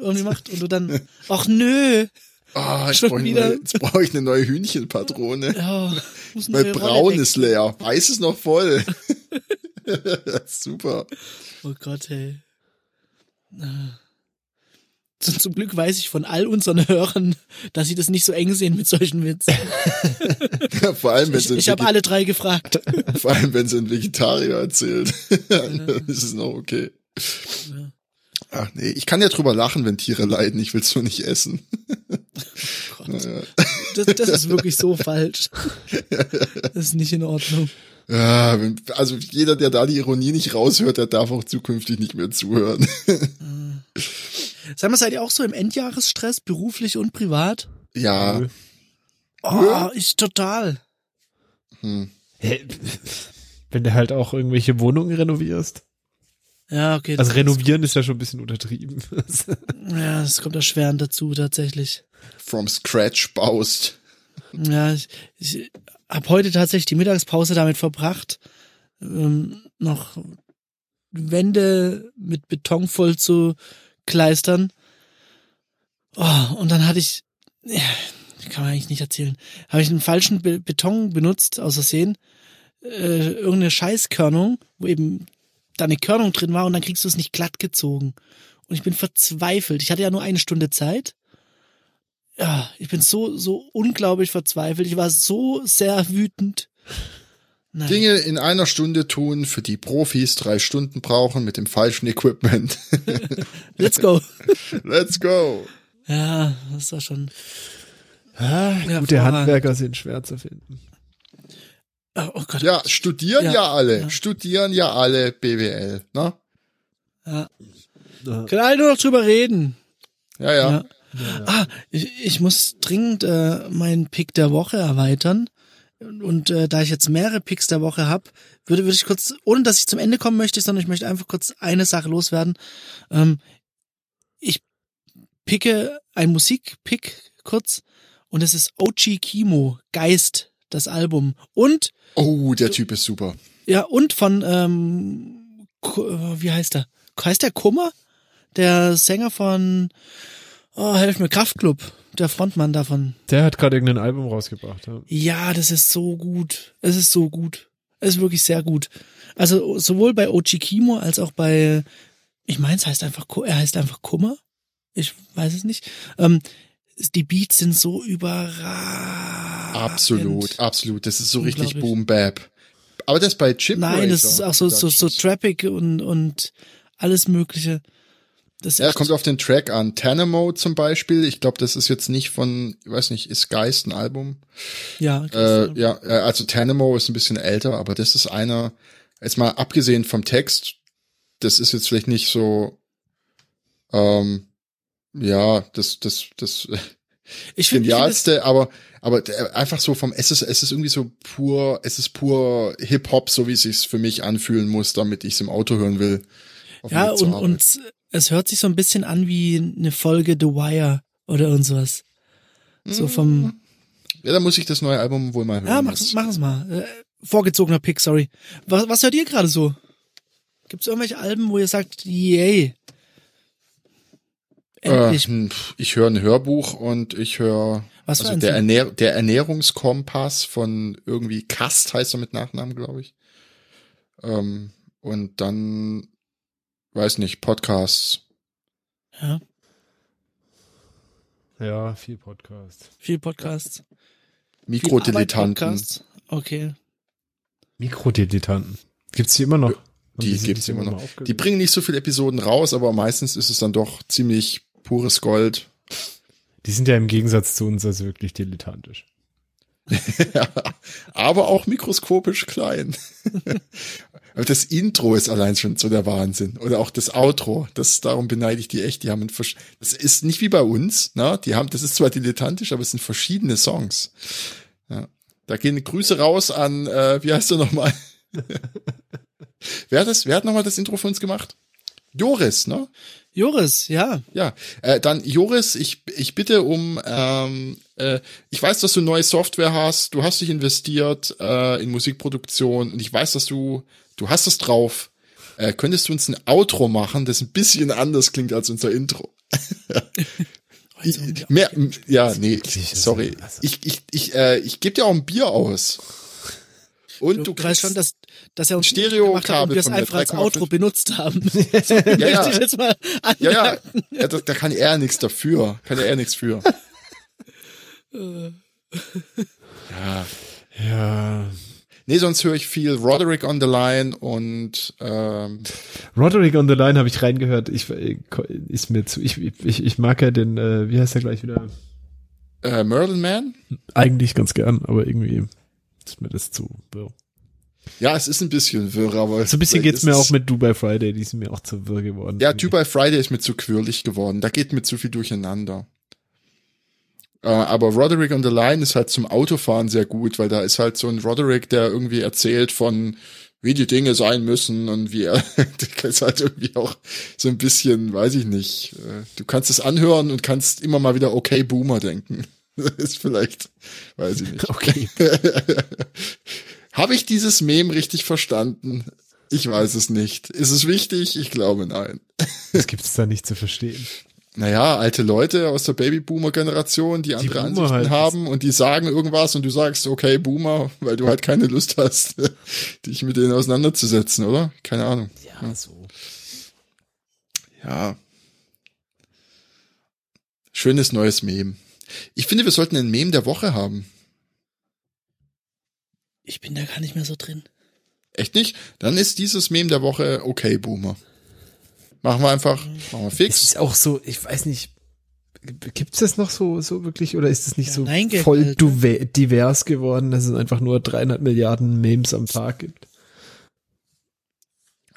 irgendwie macht und du dann, ach nö, Ah, jetzt brauche ich, eine- jetzt brauch ich eine neue Hühnchenpatrone. ja, Weil braun Rolle ist leer, weiß ist noch voll. Super. Oh Gott, hey. Zum Glück weiß ich von all unseren Hörern, dass sie das nicht so eng sehen mit solchen Witzen. Vor allem, wenn Ich, ich habe alle drei gefragt. Vor allem, wenn sie ein Vegetarier erzählt, dann ist es noch okay. Ja. Ach nee, ich kann ja drüber lachen, wenn Tiere leiden, ich will's nur nicht essen. Gott. Das, das ist wirklich so falsch. Das ist nicht in Ordnung. Ja, also jeder, der da die Ironie nicht raushört, der darf auch zukünftig nicht mehr zuhören. Sag mal, seid ihr auch so im Endjahresstress, beruflich und privat? Ja, Oh, ich total. hm. Hä? Wenn du halt auch irgendwelche Wohnungen renovierst. Ja, okay. Also das- renovieren ist ja schon ein bisschen untertrieben. Ja, das kommt erschwerend dazu, tatsächlich. from scratch baust. Ja, ich, ich habe heute tatsächlich die Mittagspause damit verbracht, ähm, noch Wände mit Beton voll zu kleistern. Oh, und dann hatte ich, ja, kann man eigentlich nicht erzählen, habe ich einen falschen Be Beton benutzt, aus Versehen. Äh, irgendeine Scheißkörnung, wo eben da eine Körnung drin war und dann kriegst du es nicht glatt gezogen. Und ich bin verzweifelt. Ich hatte ja nur eine Stunde Zeit. Ja, ich bin so, so unglaublich verzweifelt. Ich war so sehr wütend. Nein. Dinge in einer Stunde tun, für die Profis drei Stunden brauchen mit dem falschen Equipment. Let's go. Let's go. Ja, das war schon. Ah, Ja, Gute. Handwerker sind schwer zu finden. Oh, oh Gott. Ja, studieren ja, Ja, alle. ja. Studieren ja alle BWL, ne? Ja. Ja. Können alle nur noch drüber reden. Ja, ja. Ja. Ah, ich, ich muss dringend äh, meinen Pick der Woche erweitern. Und äh, da ich jetzt mehrere Picks der Woche habe, würde, würde ich kurz, ohne dass ich zum Ende kommen möchte, sondern ich möchte einfach kurz eine Sache loswerden. Ähm, ich picke ein Musikpick kurz und es ist OG Kimo, Geist, das Album. Und, Oh, der Typ ist super. ja, und von, ähm, äh, wie heißt er? Heißt der Kummer? Der Sänger von, oh, helf mir, Kraftklub, der Frontmann davon. Der hat gerade irgendein Album rausgebracht. Ja. Ja, das ist so gut. Es ist so gut. Es ist wirklich sehr gut. Also sowohl bei Ochi Kimo als auch bei, ich meine, es heißt einfach, er heißt einfach Kummer. Ich weiß es nicht. Ähm, die Beats sind so überragend. Absolut, absolut. Das ist so richtig. Boom Bap. Aber das bei Chip Nein, das Racer ist auch so, so, so. Trappig und, und alles Mögliche. Das Ja, kommt auf den Track an. Tanamo zum Beispiel. Ich glaube, das ist jetzt nicht von, ich weiß nicht, ist Geist ein Album? ja, Äh, ja, äh, also Tanamo ist ein bisschen älter, aber das ist einer, jetzt mal abgesehen vom Text, das ist jetzt vielleicht nicht so, ähm, ja, das, das, das ich finde, genialste, aber, aber der- einfach so vom, es ist, es ist irgendwie so pur, es ist pur Hip-Hop, so wie es sich für mich anfühlen muss, damit ich es im Auto hören will. Ja, und, und es hört sich so ein bisschen an wie eine Folge The Wire oder irgend sowas. So vom, Ja, da muss ich das neue Album wohl mal hören. Ja, mach, jetzt. mach es mal. Äh, vorgezogener Pick, sorry. Was, was hört ihr gerade so? Gibt's irgendwelche Alben, wo ihr sagt, yay? Endlich. Äh, ich höre ein Hörbuch und ich höre Was also der? Ernähr der Ernährungskompass von irgendwie Kast heißt er mit Nachnamen, glaube ich. Ähm, und dann weiß nicht Podcasts. ja, ja, viel Podcast. viel Podcasts. Mikrodilettanten. Okay. Mikrodilettanten. Gibt's die immer noch? Die sind gibt's immer noch. Die bringen nicht so viele Episoden raus, aber meistens ist es dann doch ziemlich pures Gold. Die sind ja im Gegensatz zu uns also wirklich dilettantisch. Ja, aber auch mikroskopisch klein. Aber das Intro ist allein schon so der Wahnsinn. Oder auch das Outro. Das, darum beneide ich die echt. Die haben das ist nicht wie bei uns, ne? Die haben, das ist zwar dilettantisch, aber es sind verschiedene Songs. Ja. Da gehen Grüße raus an, äh, wie heißt er nochmal? wer hat das, wer hat nochmal das Intro für uns gemacht? Joris, ne? Joris, ja. Ja, äh, dann Joris, ich, ich bitte um, ähm, äh, ich weiß, dass du neue Software hast, du hast dich investiert äh, in Musikproduktion und ich weiß, dass du, du hast es drauf. Äh, könntest du uns ein Outro machen, das ein bisschen anders klingt als unser Intro? ich, mehr, ja, nee, sorry. Ich, ich, ich, äh, ich gebe dir auch ein Bier aus. Und Du, du, du weißt schon, dass, dass er uns Stereo- gemacht hat und wir es einfach als 3,5. Outro benutzt haben. ja, ja, Möchte ich jetzt mal ja, ja, anmerken. ja da, da kann er nichts dafür, kann er nichts für. ja. Ja. Nee, sonst höre ich viel Roderick on the Line und ähm, Roderick on the Line habe ich reingehört. Ich äh, ist mir zu. Ich, ich, ich mag ja den, äh, wie heißt der gleich wieder? äh, Merlin Man. Eigentlich ganz gern, aber irgendwie ist mir das zu. wirr. Ja, es ist ein bisschen wirr, aber So ein bisschen geht's es mir auch mit Dubai Friday, die sind mir auch zu wirr geworden. Ja, by Friday ist mir zu quirlig geworden. Da geht mir zu viel durcheinander. Äh, aber Roderick on the Line ist halt zum Autofahren sehr gut, weil da ist halt so ein Roderick, der irgendwie erzählt von wie die Dinge sein müssen und wie er, der ist halt irgendwie auch so ein bisschen, weiß ich nicht, äh, du kannst es anhören und kannst immer mal wieder okay Boomer denken. Das ist vielleicht, weiß ich nicht. Okay. Habe ich dieses Meme richtig verstanden? Ich weiß es nicht. Ist es wichtig? Ich glaube nein. Das gibt's da nicht zu verstehen. Naja, alte Leute aus der Babyboomer-Generation, die andere Boomer Ansichten halt. haben und die sagen irgendwas und du sagst, okay, Boomer, weil du halt keine Lust hast, dich mit denen auseinanderzusetzen, oder? Keine Ahnung. Ja, so. Ja. Schönes neues Meme. Ich finde, wir sollten ein Meme der Woche haben. Ich bin da gar nicht mehr so drin. Echt nicht? Dann ist dieses Meme der Woche okay, Boomer. Machen wir einfach, machen wir Es fix. ist auch so, ich weiß nicht, gibt's das noch so, so wirklich, oder ist es nicht Ja, so nein, voll duve- divers geworden, dass es einfach nur 300 Milliarden Memes am Tag gibt?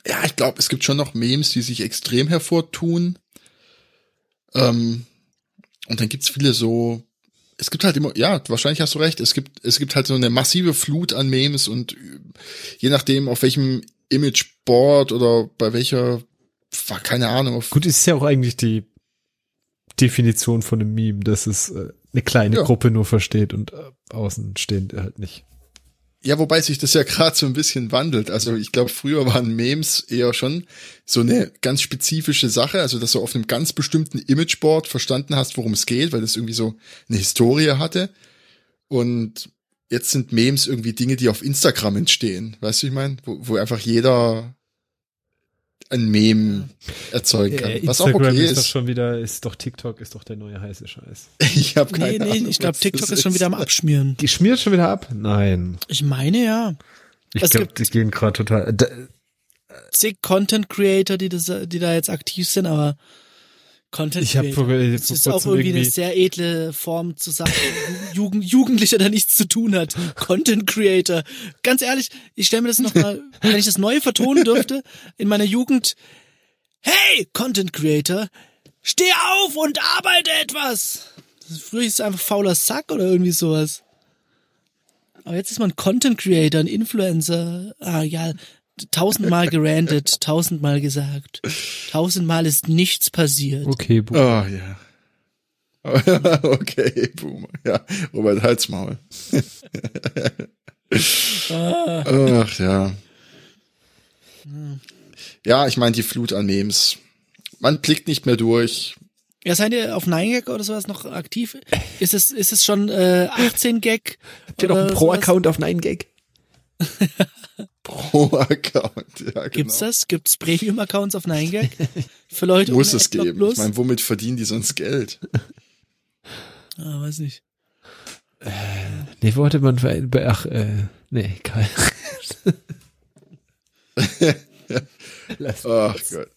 Ja, ich glaube, es gibt schon noch Memes, die sich extrem hervortun. Ähm, und dann gibt's viele so, es gibt halt immer, ja, wahrscheinlich hast du recht, es gibt, es gibt halt so eine massive Flut an Memes und je nachdem, auf welchem Imageboard oder bei welcher, keine Ahnung, auf, Gut, ist ja auch eigentlich die Definition von einem Meme, dass es äh, eine kleine Ja. Gruppe nur versteht und äh, Außenstehende halt nicht. Ja, wobei sich das ja gerade so ein bisschen wandelt. Also ich glaube, früher waren Memes eher schon so eine ganz spezifische Sache, also dass du auf einem ganz bestimmten Imageboard verstanden hast, worum es geht, weil das irgendwie so eine Historie hatte. Und jetzt sind Memes irgendwie Dinge, die auf Instagram entstehen. Weißt du, ich meine, wo, wo einfach jeder ein Meme erzeugen kann. Äh, was auch Instagram okay ist doch ist. schon wieder, ist doch TikTok, ist doch der neue heiße Scheiß. Ich habe keine Nee, nee, Ahnung. ich glaube, TikTok ist schon wieder am Abschmieren. Die schmiert schon wieder ab? Nein. Ich meine ja. Ich glaube, gibt- die gehen gerade total. Da, Zig Content Creator, die das, die da jetzt aktiv sind, aber Content Ich hab Creator. vor- das ist auch kurzem irgendwie eine irgendwie- sehr edle Form zu sagen, Jugend, Jugendlicher da nichts zu tun hat. Content Creator. Ganz ehrlich, ich stelle mir das nochmal, wenn ich das neu vertonen dürfte, in meiner Jugend. Hey, Content Creator, steh auf und arbeite etwas. Früher hieß es einfach fauler Sack oder irgendwie sowas. Aber jetzt ist man Content Creator, ein Influencer. Ah ja, tausendmal gerantet, tausendmal gesagt. Tausendmal ist nichts passiert. okay, Bu- Oh ja. okay, Boomer. Ja, Robert Halsmaul. Ach ja. Ja, ich meine die Flut an Memes. Man blickt nicht mehr durch. Ja, seid ihr auf 9gag oder sowas noch aktiv? Ist es, ist es schon äh, 18 Gag? Habt ihr noch einen Pro-Account auf 9gag? Pro Account. Ja, genau. Gibt's das? Gibt's Premium-Accounts auf 9gag? Für Leute Muss es Adblock geben. Plus? Ich meine, womit verdienen die sonst Geld? ah, weiß nicht. Nee, wo hatte man, für- ach, äh, nee, egal. Ach Gott.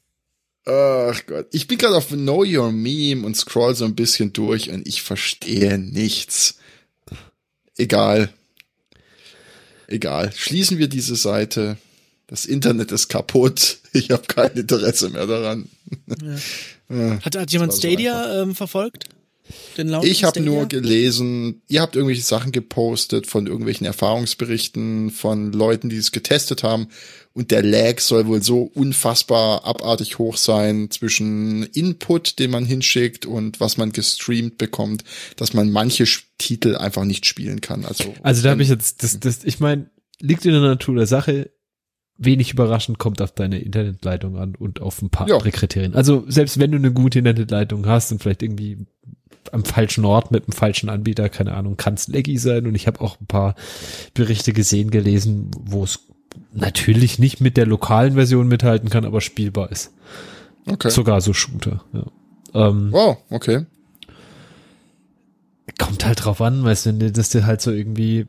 Ach Gott. Ich bin gerade auf Know Your Meme und scroll so ein bisschen durch und ich verstehe nichts. Egal. Egal. Schließen wir diese Seite. Das Internet ist kaputt. Ich habe kein Interesse mehr daran. Ja. Hat, hat jemand Stadia ähm, verfolgt? Ich habe nur gelesen, ihr habt irgendwelche Sachen gepostet von irgendwelchen Erfahrungsberichten von Leuten, die es getestet haben. Und der Lag soll wohl so unfassbar abartig hoch sein zwischen Input, den man hinschickt und was man gestreamt bekommt, dass man manche Titel einfach nicht spielen kann. Also, also da habe ich jetzt, das, das, ich meine, liegt in der Natur der Sache wenig überraschend kommt auf deine Internetleitung an und auf ein paar ja. andere Kriterien. Also selbst wenn du eine gute Internetleitung hast und vielleicht irgendwie am falschen Ort mit einem falschen Anbieter, keine Ahnung, kann es laggy sein. Und ich habe auch ein paar Berichte gesehen, gelesen, wo es natürlich nicht mit der lokalen Version mithalten kann, aber spielbar ist. Okay. Sogar so Shooter. Ja. Ähm, wow, okay. Kommt halt drauf an, weißt du, wenn du das dir halt so irgendwie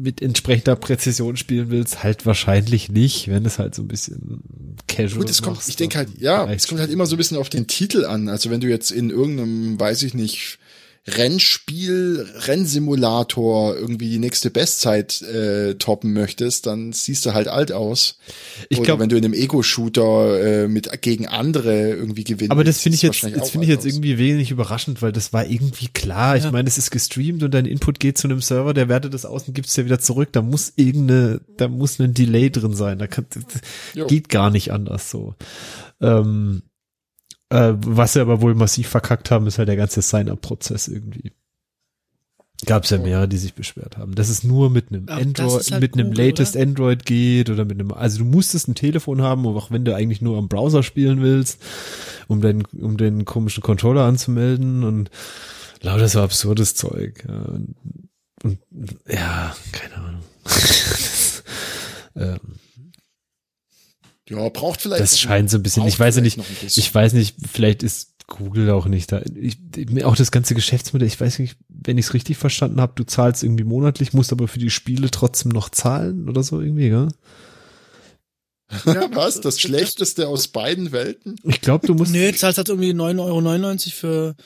mit entsprechender Präzision spielen willst, halt wahrscheinlich nicht, wenn es halt so ein bisschen casual Gut, es kommt, ich denke halt, ja, es kommt halt immer so ein bisschen auf den Titel an. Also wenn du jetzt in irgendeinem, weiß ich nicht, Rennspiel, Rennsimulator irgendwie die nächste Bestzeit äh, toppen möchtest, dann siehst du halt alt aus. Ich glaube, wenn du in einem Ego-Shooter äh, mit gegen andere irgendwie gewinnst. Aber das finde ich jetzt, das finde ich jetzt irgendwie wenig überraschend, weil das war irgendwie klar. Ja. Ich meine, es ist gestreamt und dein Input geht zu einem Server, der wertet das aus und gibt es ja wieder zurück. Da muss irgendeine, da muss ein Delay drin sein. Da kann, geht gar nicht anders so. Ähm, äh, was sie aber wohl massiv verkackt haben, ist halt der ganze Sign-up-Prozess irgendwie. Gab es ja mehrere, die sich beschwert haben. Dass es nur mit einem Android, halt mit einem latest oder? Android geht oder mit einem, also du musstest ein Telefon haben, auch wenn du eigentlich nur am Browser spielen willst, um den, um den komischen Controller anzumelden und lauter so absurdes Zeug. Ja, und, und ja, keine Ahnung. ähm, ja, braucht vielleicht. Das scheint so ein bisschen. Ich weiß ja nicht. Ich weiß nicht. Vielleicht ist Google auch nicht da. Ich, auch das ganze Geschäftsmodell. Ich weiß nicht, wenn ich es richtig verstanden habe. Du zahlst irgendwie monatlich, musst aber für die Spiele trotzdem noch zahlen oder so irgendwie, gell? Ja, was? Das Schlechteste aus beiden Welten? Ich glaube, du musst. Nee, du zahlst halt irgendwie 9,99 Euro für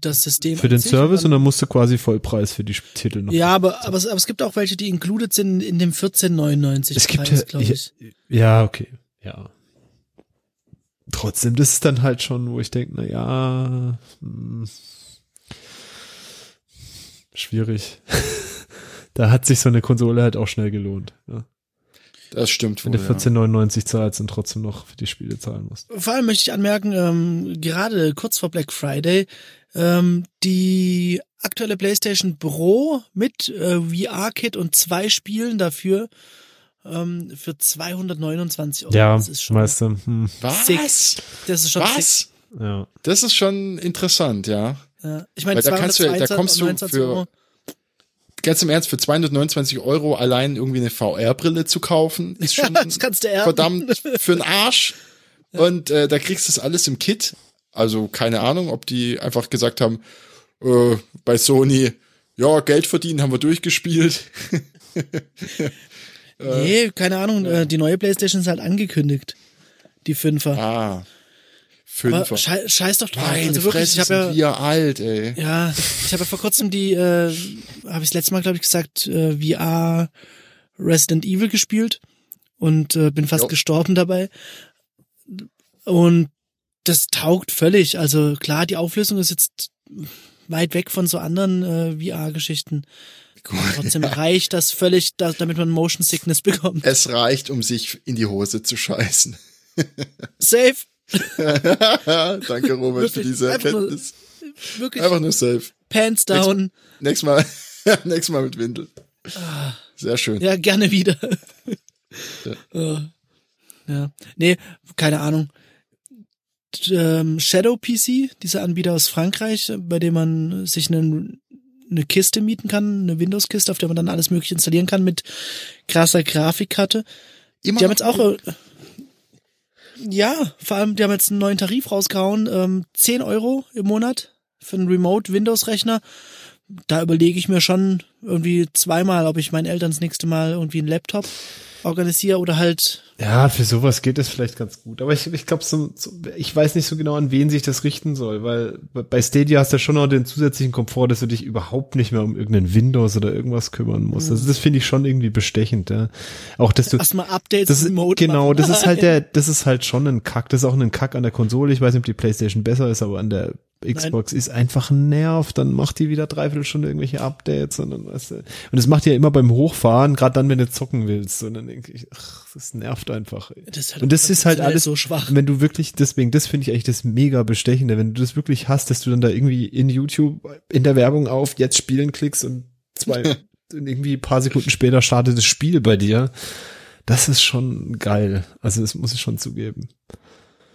das System. Für den Service und dann musst du quasi Vollpreis für die Titel noch. Ja, aber, aber, aber es gibt auch welche, die included sind in dem 14,99 Es gibt Preis, ja, ich. ja, okay, ja. Trotzdem, das ist dann halt schon, wo ich denke, na ja, hm, schwierig. da hat sich so eine Konsole halt auch schnell gelohnt. Ja. Das stimmt wohl. Wenn du 14,99 ja. zahlst und trotzdem noch für die Spiele zahlen musst. Vor allem möchte ich anmerken, ähm, gerade kurz vor Black Friday, ähm, die aktuelle PlayStation Pro mit äh, VR-Kit und zwei Spielen dafür ähm, für 229 Euro. Ja, das ist schon weißt du, hm. Was? Six. Das ist schon Was? Six. Ja. Das ist schon interessant, ja. ja. Ich meine, da kannst du, da kommst du für, Euro ganz im Ernst, für 229 Euro allein irgendwie eine VR-Brille zu kaufen, ist schon das kannst du verdammt für den Arsch. Und äh, da kriegst du das alles im Kit. Also keine Ahnung, ob die einfach gesagt haben, äh, bei Sony, ja, Geld verdienen haben wir durchgespielt. nee, keine Ahnung, äh, die neue Playstation ist halt angekündigt. Die Fünfer. Ah. Fünfer. Schei scheiß doch drauf. Meine also wirklich, Fresse, ich habe ja, wir alt, ey. Ja, ich habe ja vor kurzem die, äh, habe ich das letzte Mal, glaube ich, gesagt, äh, VR Resident Evil gespielt und äh, bin fast jo. gestorben dabei. Und das taugt völlig. Also klar, die Auflösung ist jetzt weit weg von so anderen äh, VR-Geschichten. Trotzdem reicht das völlig, da, damit man Motion Sickness bekommt. Es reicht, um sich in die Hose zu scheißen. Safe. Danke, Robert, wirklich, für diese Erkenntnis. Nur, wirklich. Einfach nur safe. Pants down. Nächstes Mal, nächstes Mal mit Windel. Sehr schön. Ja, gerne wieder. ja. Oh. ja. Nee, keine Ahnung. Ähm, Shadow PC, dieser Anbieter aus Frankreich, bei dem man sich einen, eine Kiste mieten kann, eine Windows-Kiste, auf der man dann alles mögliche installieren kann mit krasser Grafikkarte. Immer die haben jetzt auch ja, vor allem, die haben jetzt einen neuen Tarif rausgehauen, ähm, 10 Euro im Monat für einen Remote-Windows-Rechner. Da überlege ich mir schon irgendwie zweimal, ob ich meinen Eltern das nächste Mal irgendwie einen Laptop organisiere oder halt. Ja, für sowas geht es vielleicht ganz gut. Aber ich, ich glaube, so, so, ich weiß nicht so genau, an wen sich das richten soll, weil bei Stadia hast du schon noch den zusätzlichen Komfort, dass du dich überhaupt nicht mehr um irgendeinen Windows oder irgendwas kümmern musst. Also das finde ich schon irgendwie bestechend, ja. Auch dass du. Erstmal Updates das ist, Genau, machen. das ist halt der, das ist halt schon ein Kack. Das ist auch ein Kack an der Konsole. Ich weiß nicht, ob die Playstation besser ist, aber an der Xbox Nein. ist einfach ein Nerv, dann macht die wieder dreiviertel Stunde irgendwelche Updates und dann, weißt du, und das macht ja immer beim Hochfahren, gerade dann, wenn du zocken willst, und dann denke ich, ach, das nervt einfach. Das halt und das ist halt alles so schwach. Wenn du wirklich, deswegen, das finde ich eigentlich das mega bestechende, wenn du das wirklich hast, dass du dann da irgendwie in YouTube in der Werbung auf jetzt spielen klickst und zwei, irgendwie paar Sekunden später startet das Spiel bei dir. Das ist schon geil. Also das muss ich schon zugeben.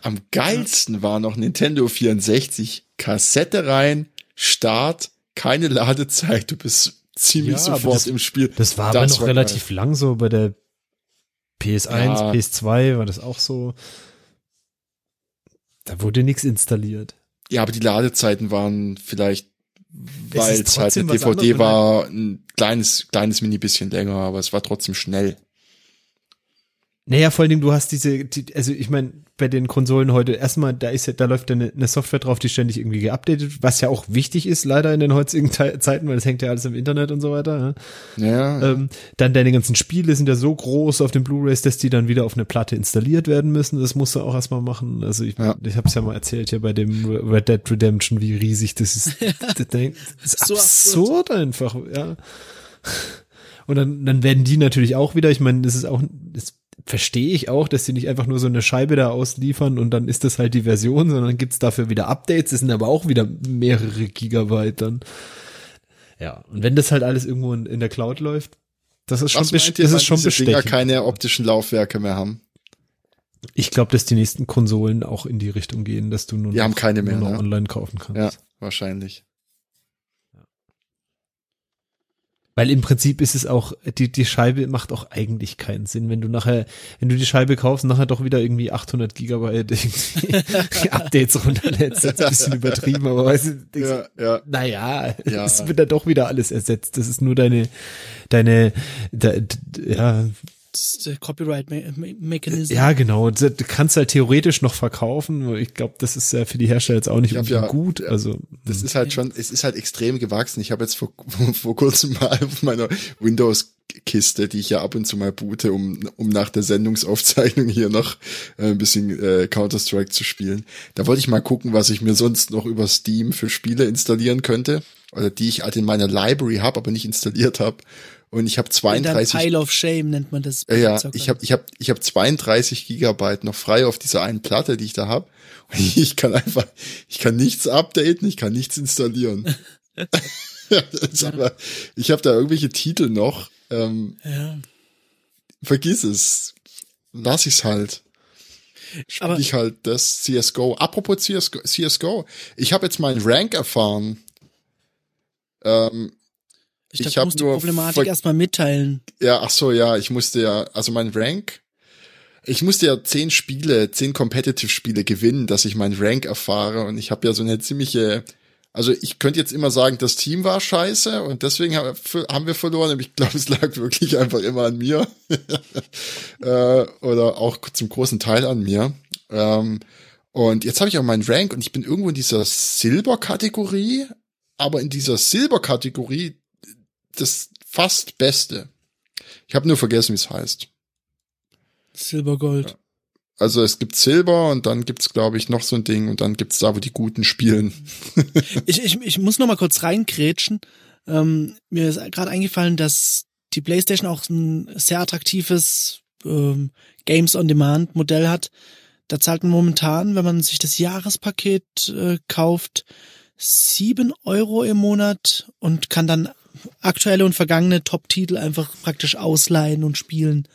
Am geilsten war noch Nintendo 64. Kassette rein, Start, keine Ladezeit, du bist ziemlich ja, sofort das, im Spiel. Das war das aber noch war relativ geil. lang so bei der PS1, ja. PS2 war das auch so. Da wurde nichts installiert. Ja, aber die Ladezeiten waren vielleicht, weil es halt eine DVD war, ein kleines, kleines mini bisschen länger, aber es war trotzdem schnell. Naja, vor allen Dingen, du hast diese, die, also ich meine, bei den Konsolen heute erstmal, da ist ja, da läuft ja eine, eine, Software drauf, die ständig irgendwie geupdatet, was ja auch wichtig ist, leider in den heutigen Zeiten, weil das hängt ja alles im Internet und so weiter. Ja. ja. Ähm, dann deine ganzen Spiele sind ja so groß auf den Blu-rays, dass die dann wieder auf eine Platte installiert werden müssen. Das musst du auch erstmal machen. Also ich, ja. ich habe es ja mal erzählt hier bei dem Red Dead Redemption, wie riesig das ist. das, ist so absurd, absurd einfach, ja. Und dann, dann werden die natürlich auch wieder, ich meine, das ist auch, das verstehe ich auch, dass sie nicht einfach nur so eine Scheibe da ausliefern und dann ist das halt die Version, sondern gibt's dafür wieder Updates, das sind aber auch wieder mehrere Gigabyte dann. Ja, und wenn das halt alles irgendwo in, in der Cloud läuft, das ist schon, das ist schon bestechend. Dinger keine optischen Laufwerke mehr haben. Ich glaube, dass die nächsten Konsolen auch in die Richtung gehen, dass du nur die noch, haben keine mehr, nur noch ne? online kaufen kannst. Ja, wahrscheinlich. Weil im Prinzip ist es auch, die, die Scheibe macht auch eigentlich keinen Sinn, wenn du nachher, wenn du die Scheibe kaufst, nachher doch wieder irgendwie 800 Gigabyte Updates runterlädst. Das ist ein bisschen übertrieben, aber weißt du, ja, ja. naja, ja. es wird dann doch wieder alles ersetzt. Das ist nur deine, deine, de, de, ja, Copyright Mechanism. Ja, genau. Du kannst halt theoretisch noch verkaufen. Ich glaube, das ist ja für die Hersteller jetzt auch nicht ja, gut. Also das ist halt schon, es ist halt extrem gewachsen. Ich habe jetzt vor, vor kurzem mal auf meiner Windows Kiste, die ich ja ab und zu mal boote, um, um nach der Sendungsaufzeichnung hier noch äh, ein bisschen äh, Counter-Strike zu spielen. Da wollte ich mal gucken, was ich mir sonst noch über Steam für Spiele installieren könnte. Oder die ich halt in meiner Library habe, aber nicht installiert habe. Und ich habe 32 Pile of Shame nennt man das. Ja, ich habe ich habe ich habe 32 Gigabyte noch frei auf dieser einen Platte, die ich da habe. Und ich kann einfach ich kann nichts updaten, ich kann nichts installieren. aber, ich habe da irgendwelche Titel noch. Ähm, ja. Vergiss es. Lass ich's halt. Spiel ich halt das CSGO. Apropos CSGO, CSGO. Ich habe jetzt meinen Rank erfahren. Ähm, ich, ich habe die Problematik erstmal mitteilen. Ja, ach so, ja, ich musste ja, also mein Rank, ich musste ja zehn Spiele, zehn Competitive-Spiele gewinnen, dass ich meinen Rank erfahre und ich habe ja so eine ziemliche, also ich könnte jetzt immer sagen, das Team war scheiße und deswegen haben wir verloren, aber ich glaube, es lag wirklich einfach immer an mir äh, oder auch zum großen Teil an mir. Ähm, und jetzt habe ich auch meinen Rank und ich bin irgendwo in dieser Silber-Kategorie, aber in dieser Silber-Kategorie das fast Beste. Ich habe nur vergessen, wie es heißt. Silbergold. Ja. Also es gibt Silber und dann gibt's glaube ich noch so ein Ding und dann gibt's da, wo die Guten spielen. ich, ich, ich muss noch mal kurz reingrätschen. Ähm, mir ist gerade eingefallen, dass die PlayStation auch ein sehr attraktives ähm, Games on Demand Modell hat. Da zahlt man momentan, wenn man sich das Jahrespaket äh, kauft, sieben Euro im Monat und kann dann aktuelle und vergangene Top-Titel einfach praktisch ausleihen und spielen.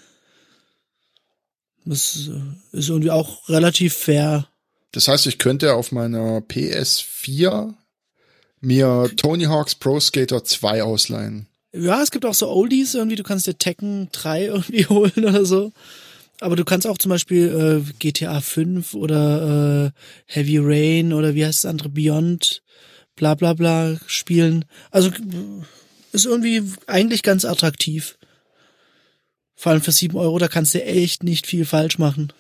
Das äh, ist irgendwie auch relativ fair. Das heißt, ich könnte auf meiner PS4 mir Tony Hawk's Pro Skater 2 ausleihen. Ja, es gibt auch so Oldies irgendwie, du kannst dir Tekken 3 irgendwie holen oder so. Aber du kannst auch zum Beispiel äh, GTA 5 oder äh, Heavy Rain oder wie heißt das andere Beyond, bla bla bla spielen. Also ist irgendwie eigentlich ganz attraktiv. Vor allem für sieben Euro, da kannst du echt nicht viel falsch machen.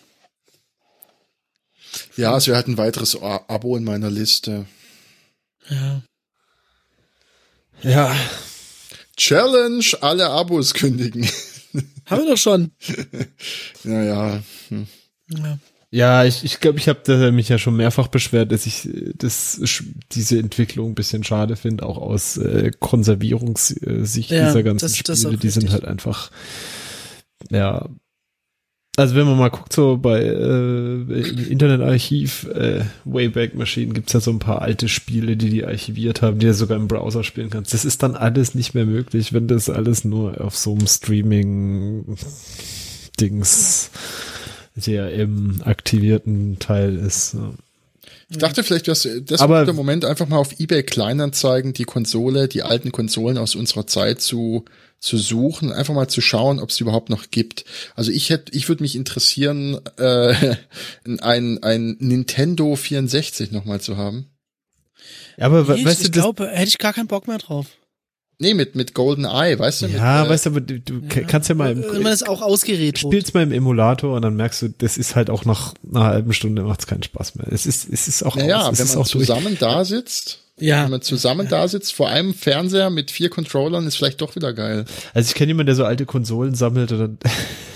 Ja, es wäre halt ein weiteres Abo in meiner Liste. Ja. Ja. Challenge, alle Abos kündigen. Haben wir doch schon. naja, Ja. Ja, ich ich, glaube, ich habe mich ja schon mehrfach beschwert, dass ich das, diese Entwicklung ein bisschen schade finde, auch aus äh, Konservierungssicht Ja, dieser ganzen das- das Spiele. Die sind richtig. halt einfach, ja. Also wenn man mal guckt, so bei äh, Internetarchiv äh, Wayback Machine gibt's ja so ein paar alte Spiele, die die archiviert haben, die du sogar im Browser spielen kannst. Das ist dann alles nicht mehr möglich, wenn das alles nur auf so einem Streaming-Dings der im aktivierten Teil ist. Ich dachte vielleicht, dass das Aber- der Moment einfach mal auf eBay Kleinanzeigen die Konsole, die alten Konsolen aus unserer Zeit zu zu suchen, einfach mal zu schauen, ob es überhaupt noch gibt. Also ich hätte, ich würde mich interessieren, äh, ein ein Nintendo 64 noch mal zu haben. Ja, aber ich weißt du, ich glaube, hätte ich gar keinen Bock mehr drauf. Nee, mit mit Golden Eye, weißt du? ja, mit, äh, weißt du, aber du, du kannst ja mal im, Wenn man das auch ausgerät spielst mal im Emulator und dann merkst du, das ist halt auch nach einer halben Stunde macht's keinen Spaß mehr. Es ist, es ist auch, Naja, aus, es wenn ist man auch durch. zusammen da sitzt, Ja. wenn man zusammen da sitzt vor einem Fernseher mit vier Controllern, ist vielleicht doch wieder geil. Also ich kenne jemanden, der so alte Konsolen sammelt und dann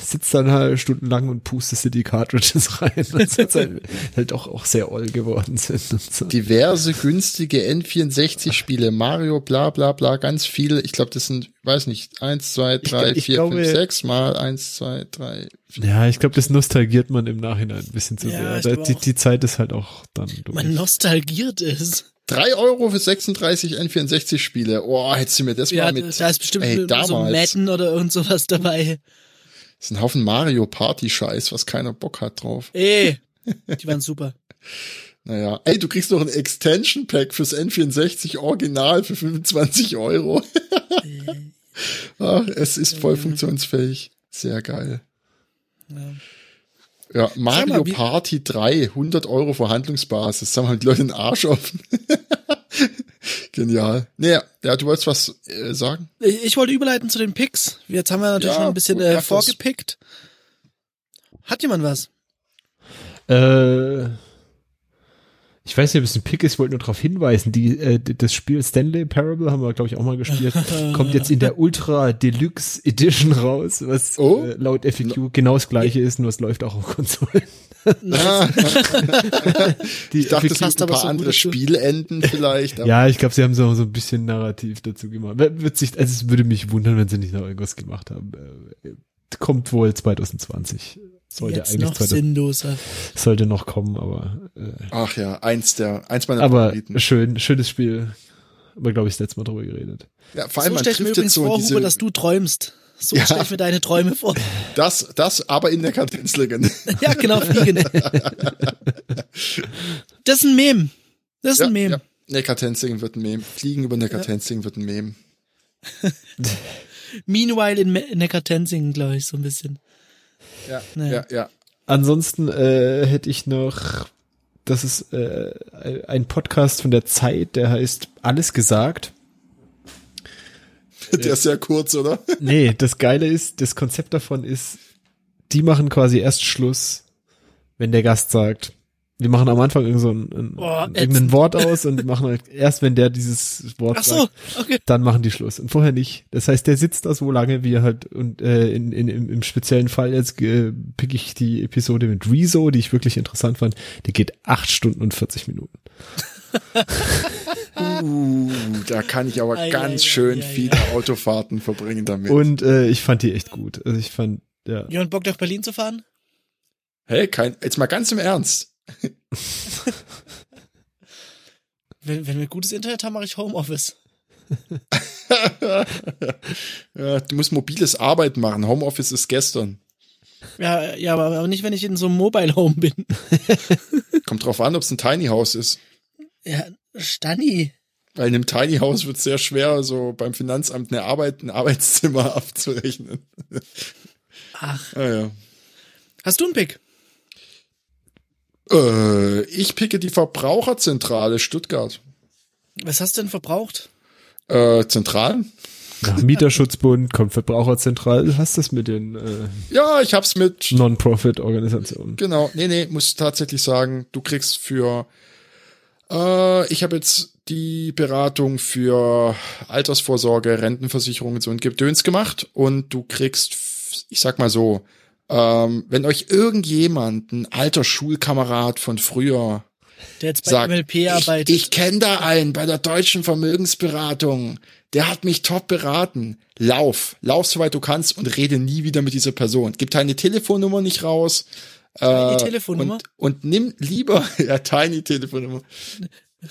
sitzt dann halt stundenlang und pustet die Cartridges rein. Das ist halt, halt auch, auch sehr oll geworden sind und so. Diverse günstige N64-Spiele, Mario, bla bla bla, ganz viele. Ich glaube, das sind, weiß nicht, eins, zwei, Ich drei, ich vier, glaube- fünf, sechs mal eins, zwei, drei. Ja, ich glaube, das nostalgiert man im Nachhinein ein bisschen zu Ja, ich sehr. Die, die Zeit ist halt auch dann durch. Man nostalgiert es. Drei Euro für 36 N64-Spiele. Oh, hättest du mir das Ja, mal mit. da ist bestimmt ey, so damals. Madden oder irgend sowas dabei. Das ist ein Haufen Mario Party-Scheiß, was keiner Bock hat drauf. Ey, die waren super. Naja, ey, du kriegst noch ein Extension Pack fürs N64 Original für 25 Euro. Ach, es ist voll funktionsfähig. Sehr geil. Ja. Ja, Mario mal, Party 3, 100 Euro Verhandlungsbasis. Sagen wir die Leute den Arsch offen. Genial. Naja, ja, du wolltest was äh, sagen? Ich ich wollte überleiten zu den Picks. Jetzt haben wir natürlich Ja, schon ein bisschen äh, vorgepickt. Hat jemand was? Äh, ich weiß nicht, ob es ein Pick ist, ich wollte nur darauf hinweisen, die, äh, das Spiel Stanley Parable haben wir, glaube ich, auch mal gespielt, kommt jetzt in der Ultra Deluxe Edition raus, was Oh. äh, laut FAQ genau das gleiche ist, nur es läuft auch auf Konsolen. Die ich dachte, FAQ es hast ein aber paar so andere. Spielenden vielleicht. aber- Ja, ich glaube, sie haben so, so ein bisschen Narrativ dazu gemacht. Wird sich, also es würde mich wundern, wenn sie nicht noch irgendwas gemacht haben. Äh, kommt wohl 2020. Sollte Jetzt eigentlich noch 2000, sinnloser. sollte noch kommen, aber äh, Ach ja, eins der, eins meiner aber Favoriten. schön, schönes Spiel. Aber glaube ich, das letzte Mal drüber geredet. Ja, vor allem So man stell ich mir übrigens so vor, diese, Huber, dass du träumst. So Ja. stell ich mir deine Träume vor. das, das, aber in der Kadenzlegende. ja, genau, fliegen. Das ist ein Mem. Das ist ja, ein Mem. ja. Neckartenzing wird ein Mem. Fliegen über Neckartenzing wird ein Mem. Meanwhile in Me- Neckartenzingen, glaube ich, so ein bisschen. Ja, Naja. ja, ja. Ansonsten äh, hätte ich noch, das ist äh, ein Podcast von der Zeit, der heißt Alles gesagt. Der ist sehr kurz, oder? Nee, das Geile ist, das Konzept davon ist, die machen quasi erst Schluss, wenn der Gast sagt. Die machen am Anfang irgend so ein, ein, Boah, irgendein. Wort aus und machen halt erst, wenn der dieses Wort Ach so, sagt, okay. dann machen die Schluss und vorher nicht. Das heißt, der sitzt da so lange, wie er halt und äh, in, in, im, im speziellen Fall jetzt äh, pick ich die Episode mit Rezo, die ich wirklich interessant fand. Die geht acht Stunden und 40 Minuten. Uh, da kann ich aber Ei, ganz ei, schön ei, ei, viele Autofahrten verbringen damit. Und äh, ich fand die echt gut. Also ich fand ja. Jemand Bock nach Berlin zu fahren? hey, kein, jetzt mal ganz im Ernst. Wenn, wenn wir gutes Internet haben, mache ich Homeoffice. ja, du musst mobiles Arbeiten machen. Homeoffice ist gestern. Ja, ja, aber nicht, wenn ich in so einem Mobile Home bin. Kommt drauf an, ob es ein Tiny House ist. Ja, Stani. Weil in einem Tiny House wird es sehr schwer, so beim Finanzamt eine Arbeit, ein Arbeitszimmer abzurechnen. Ach, Ah, ja. hast du einen Pick? Äh, ich picke die Verbraucherzentrale Stuttgart. Was hast du denn verbraucht? Äh, Zentralen? Nach Mieterschutzbund kommt Verbraucherzentral. Du hast das mit den äh, Ja, ich hab's mit Non-Profit-Organisationen. Genau, nee, nee, muss tatsächlich sagen, du kriegst für, äh, ich habe jetzt die Beratung für Altersvorsorge, Rentenversicherung und so ein Gedöns gemacht und du kriegst, ich sag mal so, ähm, wenn euch irgendjemand, ein alter Schulkamerad von früher, Der jetzt bei sagt, MLP ich, arbeitet. ich kenne da einen bei der deutschen Vermögensberatung, der hat mich top beraten. Lauf, lauf soweit du kannst und rede nie wieder mit dieser Person. Gib deine Telefonnummer nicht raus. Äh, Telefonnummer? Und, und nimm lieber, ja, Tiny Telefonnummer.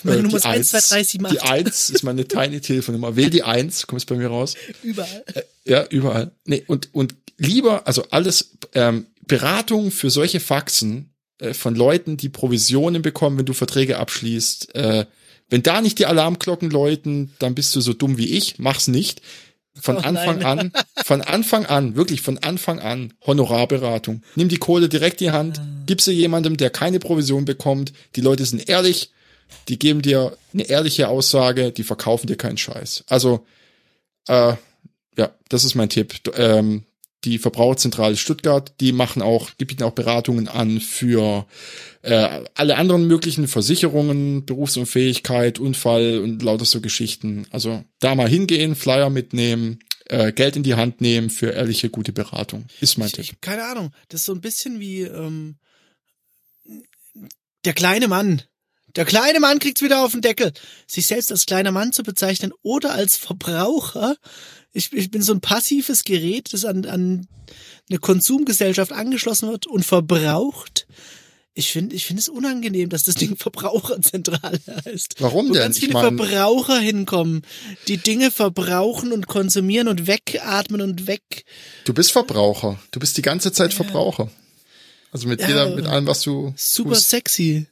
Meine Äh, Nummer die ist Eins. 12378. Die 1 ist meine Tiny Telefonnummer. Wähl die 1, kommst bei mir raus. Überall. Ja, überall. Nee, und, und lieber, also alles, ähm, Beratung für solche Faxen äh, von Leuten, die Provisionen bekommen, wenn du Verträge abschließt. Äh, wenn da nicht die Alarmglocken läuten, dann bist du so dumm wie ich. Mach's nicht. Von Oh Anfang nein. an, von Anfang an, wirklich von Anfang an, Honorarberatung. Nimm die Kohle direkt in die Hand, Ah. gib sie jemandem, der keine Provision bekommt. Die Leute sind ehrlich, die geben dir eine ehrliche Aussage, die verkaufen dir keinen Scheiß. Also, äh, ja, das ist mein Tipp. Ähm, die Verbraucherzentrale Stuttgart, die machen auch, die bieten auch Beratungen an für äh, alle anderen möglichen Versicherungen, Berufsunfähigkeit, Unfall und lauter so Geschichten. Also da mal hingehen, Flyer mitnehmen, äh, Geld in die Hand nehmen für ehrliche, gute Beratung. Ist mein Ich, Tipp. ich, keine Ahnung. Das ist so ein bisschen wie ähm, der kleine Mann. Der kleine Mann kriegt's wieder auf den Deckel. Sich selbst als kleiner Mann zu bezeichnen oder als Verbraucher. Ich, ich bin so ein passives Gerät, das an, an eine Konsumgesellschaft angeschlossen wird und verbraucht. Ich finde, ich finde es unangenehm, dass das Ding Verbraucherzentrale heißt. Warum Wo denn? ganz Ich viele mein- Verbraucher hinkommen, die Dinge verbrauchen und konsumieren und wegatmen und weg. Du bist Verbraucher. Du bist die ganze Zeit Verbraucher. Also mit Ja. jeder, mit allem, was du Super tust. sexy.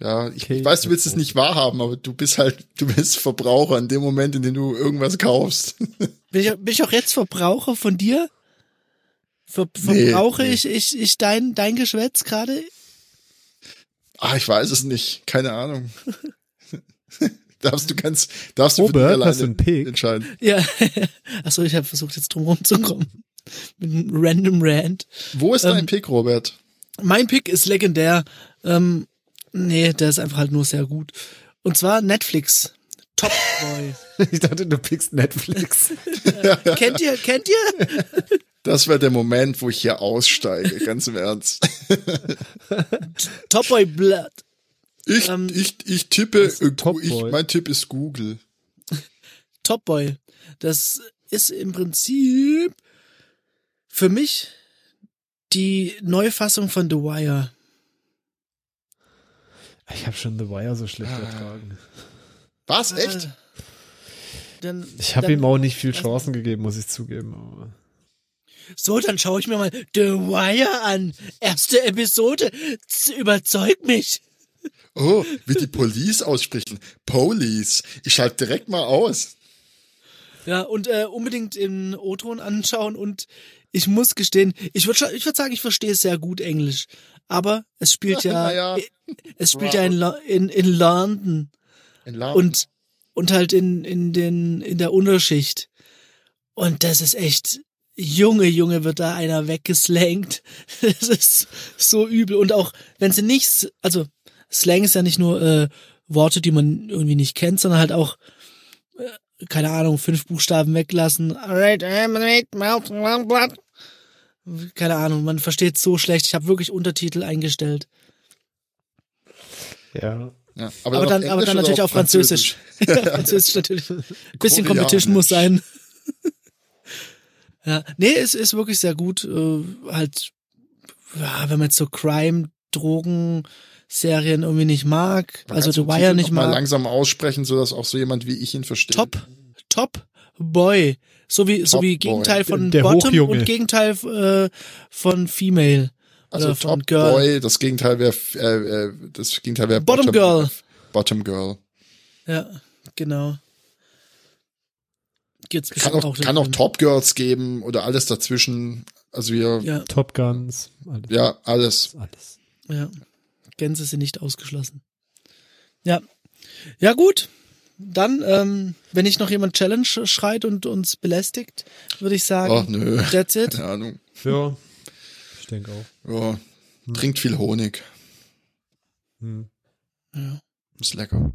Ja, ich, Okay, ich weiß, du willst es nicht wahrhaben, aber du bist halt, du bist Verbraucher in dem Moment, in dem du irgendwas kaufst. Bin ich, bin ich auch jetzt Verbraucher von dir? Ver, Nee, verbrauche nee. ich, ich, ich dein, dein Geschwätz gerade? Ah, ich weiß es nicht. Keine Ahnung. darfst du ganz, darfst du für Robert, dich hast du einen Pick? entscheiden. Ja. Achso, ich habe versucht jetzt drum rumzukommen. Mit einem random Rant. Wo ist Ähm, dein Pick, Robert? Mein Pick ist legendär. Ähm, nee, der ist einfach halt nur sehr gut. Und zwar Netflix. Top Boy. Ich dachte, du pickst Netflix. kennt ihr, kennt ihr? Das wäre der Moment, wo ich hier aussteige, ganz im Ernst. Top Boy Blood. Ich, Ähm, ich, ich tippe, äh, ich, mein Tipp ist Google. Top Boy. Das ist im Prinzip für mich die Neufassung von The Wire. Ich habe schon The Wire so schlecht Ah. ertragen. Was? Echt? Äh, Dann, Ich habe ihm auch nicht viel Chancen gegeben, muss ich zugeben. Aber So, dann schaue ich mir mal The Wire an. Erste Episode. Z- Überzeug mich. Oh, wie die Police aussprechen. Police. Ich schalte direkt mal aus. Ja, und äh, unbedingt in O-Ton anschauen und ich muss gestehen, ich würde ich würd sagen, ich verstehe sehr gut Englisch. Aber es spielt ja, Naja. es spielt ja in, in, in London. In Laden. und und halt in in den in der Unterschicht und das ist echt Junge Junge wird da einer weggeslangt das ist so übel und auch wenn sie nichts also Slang ist ja nicht nur äh, Worte die man irgendwie nicht kennt sondern halt auch äh, keine Ahnung fünf Buchstaben weglassen keine Ahnung man versteht so schlecht ich habe wirklich Untertitel eingestellt ja. ja, aber dann, aber dann natürlich auf Französisch. Französisch natürlich. Bisschen Competition muss sein. ja, nee, es ist wirklich sehr gut. Äh, halt, ja, wenn man jetzt so Crime, Drogen, Serien irgendwie nicht mag, Man also The Wire nicht noch mal mag. langsam aussprechen, sodass auch so jemand wie ich ihn versteht. Top, Top Boy. So wie, so wie. Gegenteil von Der Bottom Hochjunge. und Gegenteil äh, von Female. Also oder von Top Girl. Boy, das Gegenteil wäre äh, äh, das Gegenteil wäre Bottom Girl. Bottom Girl. Ja, genau. Gibt's Kann auch, da kann auch. Top Girls geben oder alles dazwischen. Also wir, ja, Ja, Top Guns. Alles. alles. alles. Ja, Gänse sind nicht ausgeschlossen. Ja, ja gut. Dann, ähm, wenn nicht noch jemand Challenge schreit und uns belästigt, würde ich sagen, Ach nö. that's it. Keine Ahnung. Ja, ich denke auch. Ja, trinkt viel Honig. Hm. Ja. Ist lecker.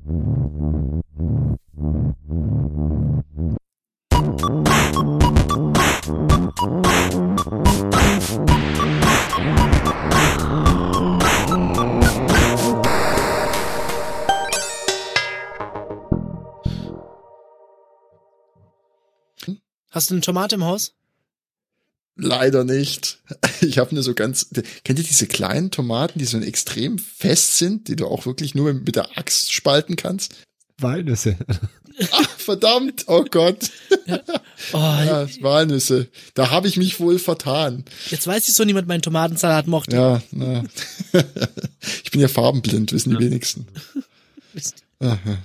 Hast du eine Tomate im Haus? Leider nicht. Ich habe nur so ganz. Kennt ihr diese kleinen Tomaten, die so extrem fest sind, die du auch wirklich nur mit der Axt spalten kannst? Walnüsse. Ach, verdammt, oh Gott. Oh, Ja, Walnüsse. Da habe ich mich wohl vertan. jetzt weiß ich so niemand meinen Tomatensalat mochte. Ja, na. ich bin ja farbenblind, wissen die wenigsten. Mist. Aha.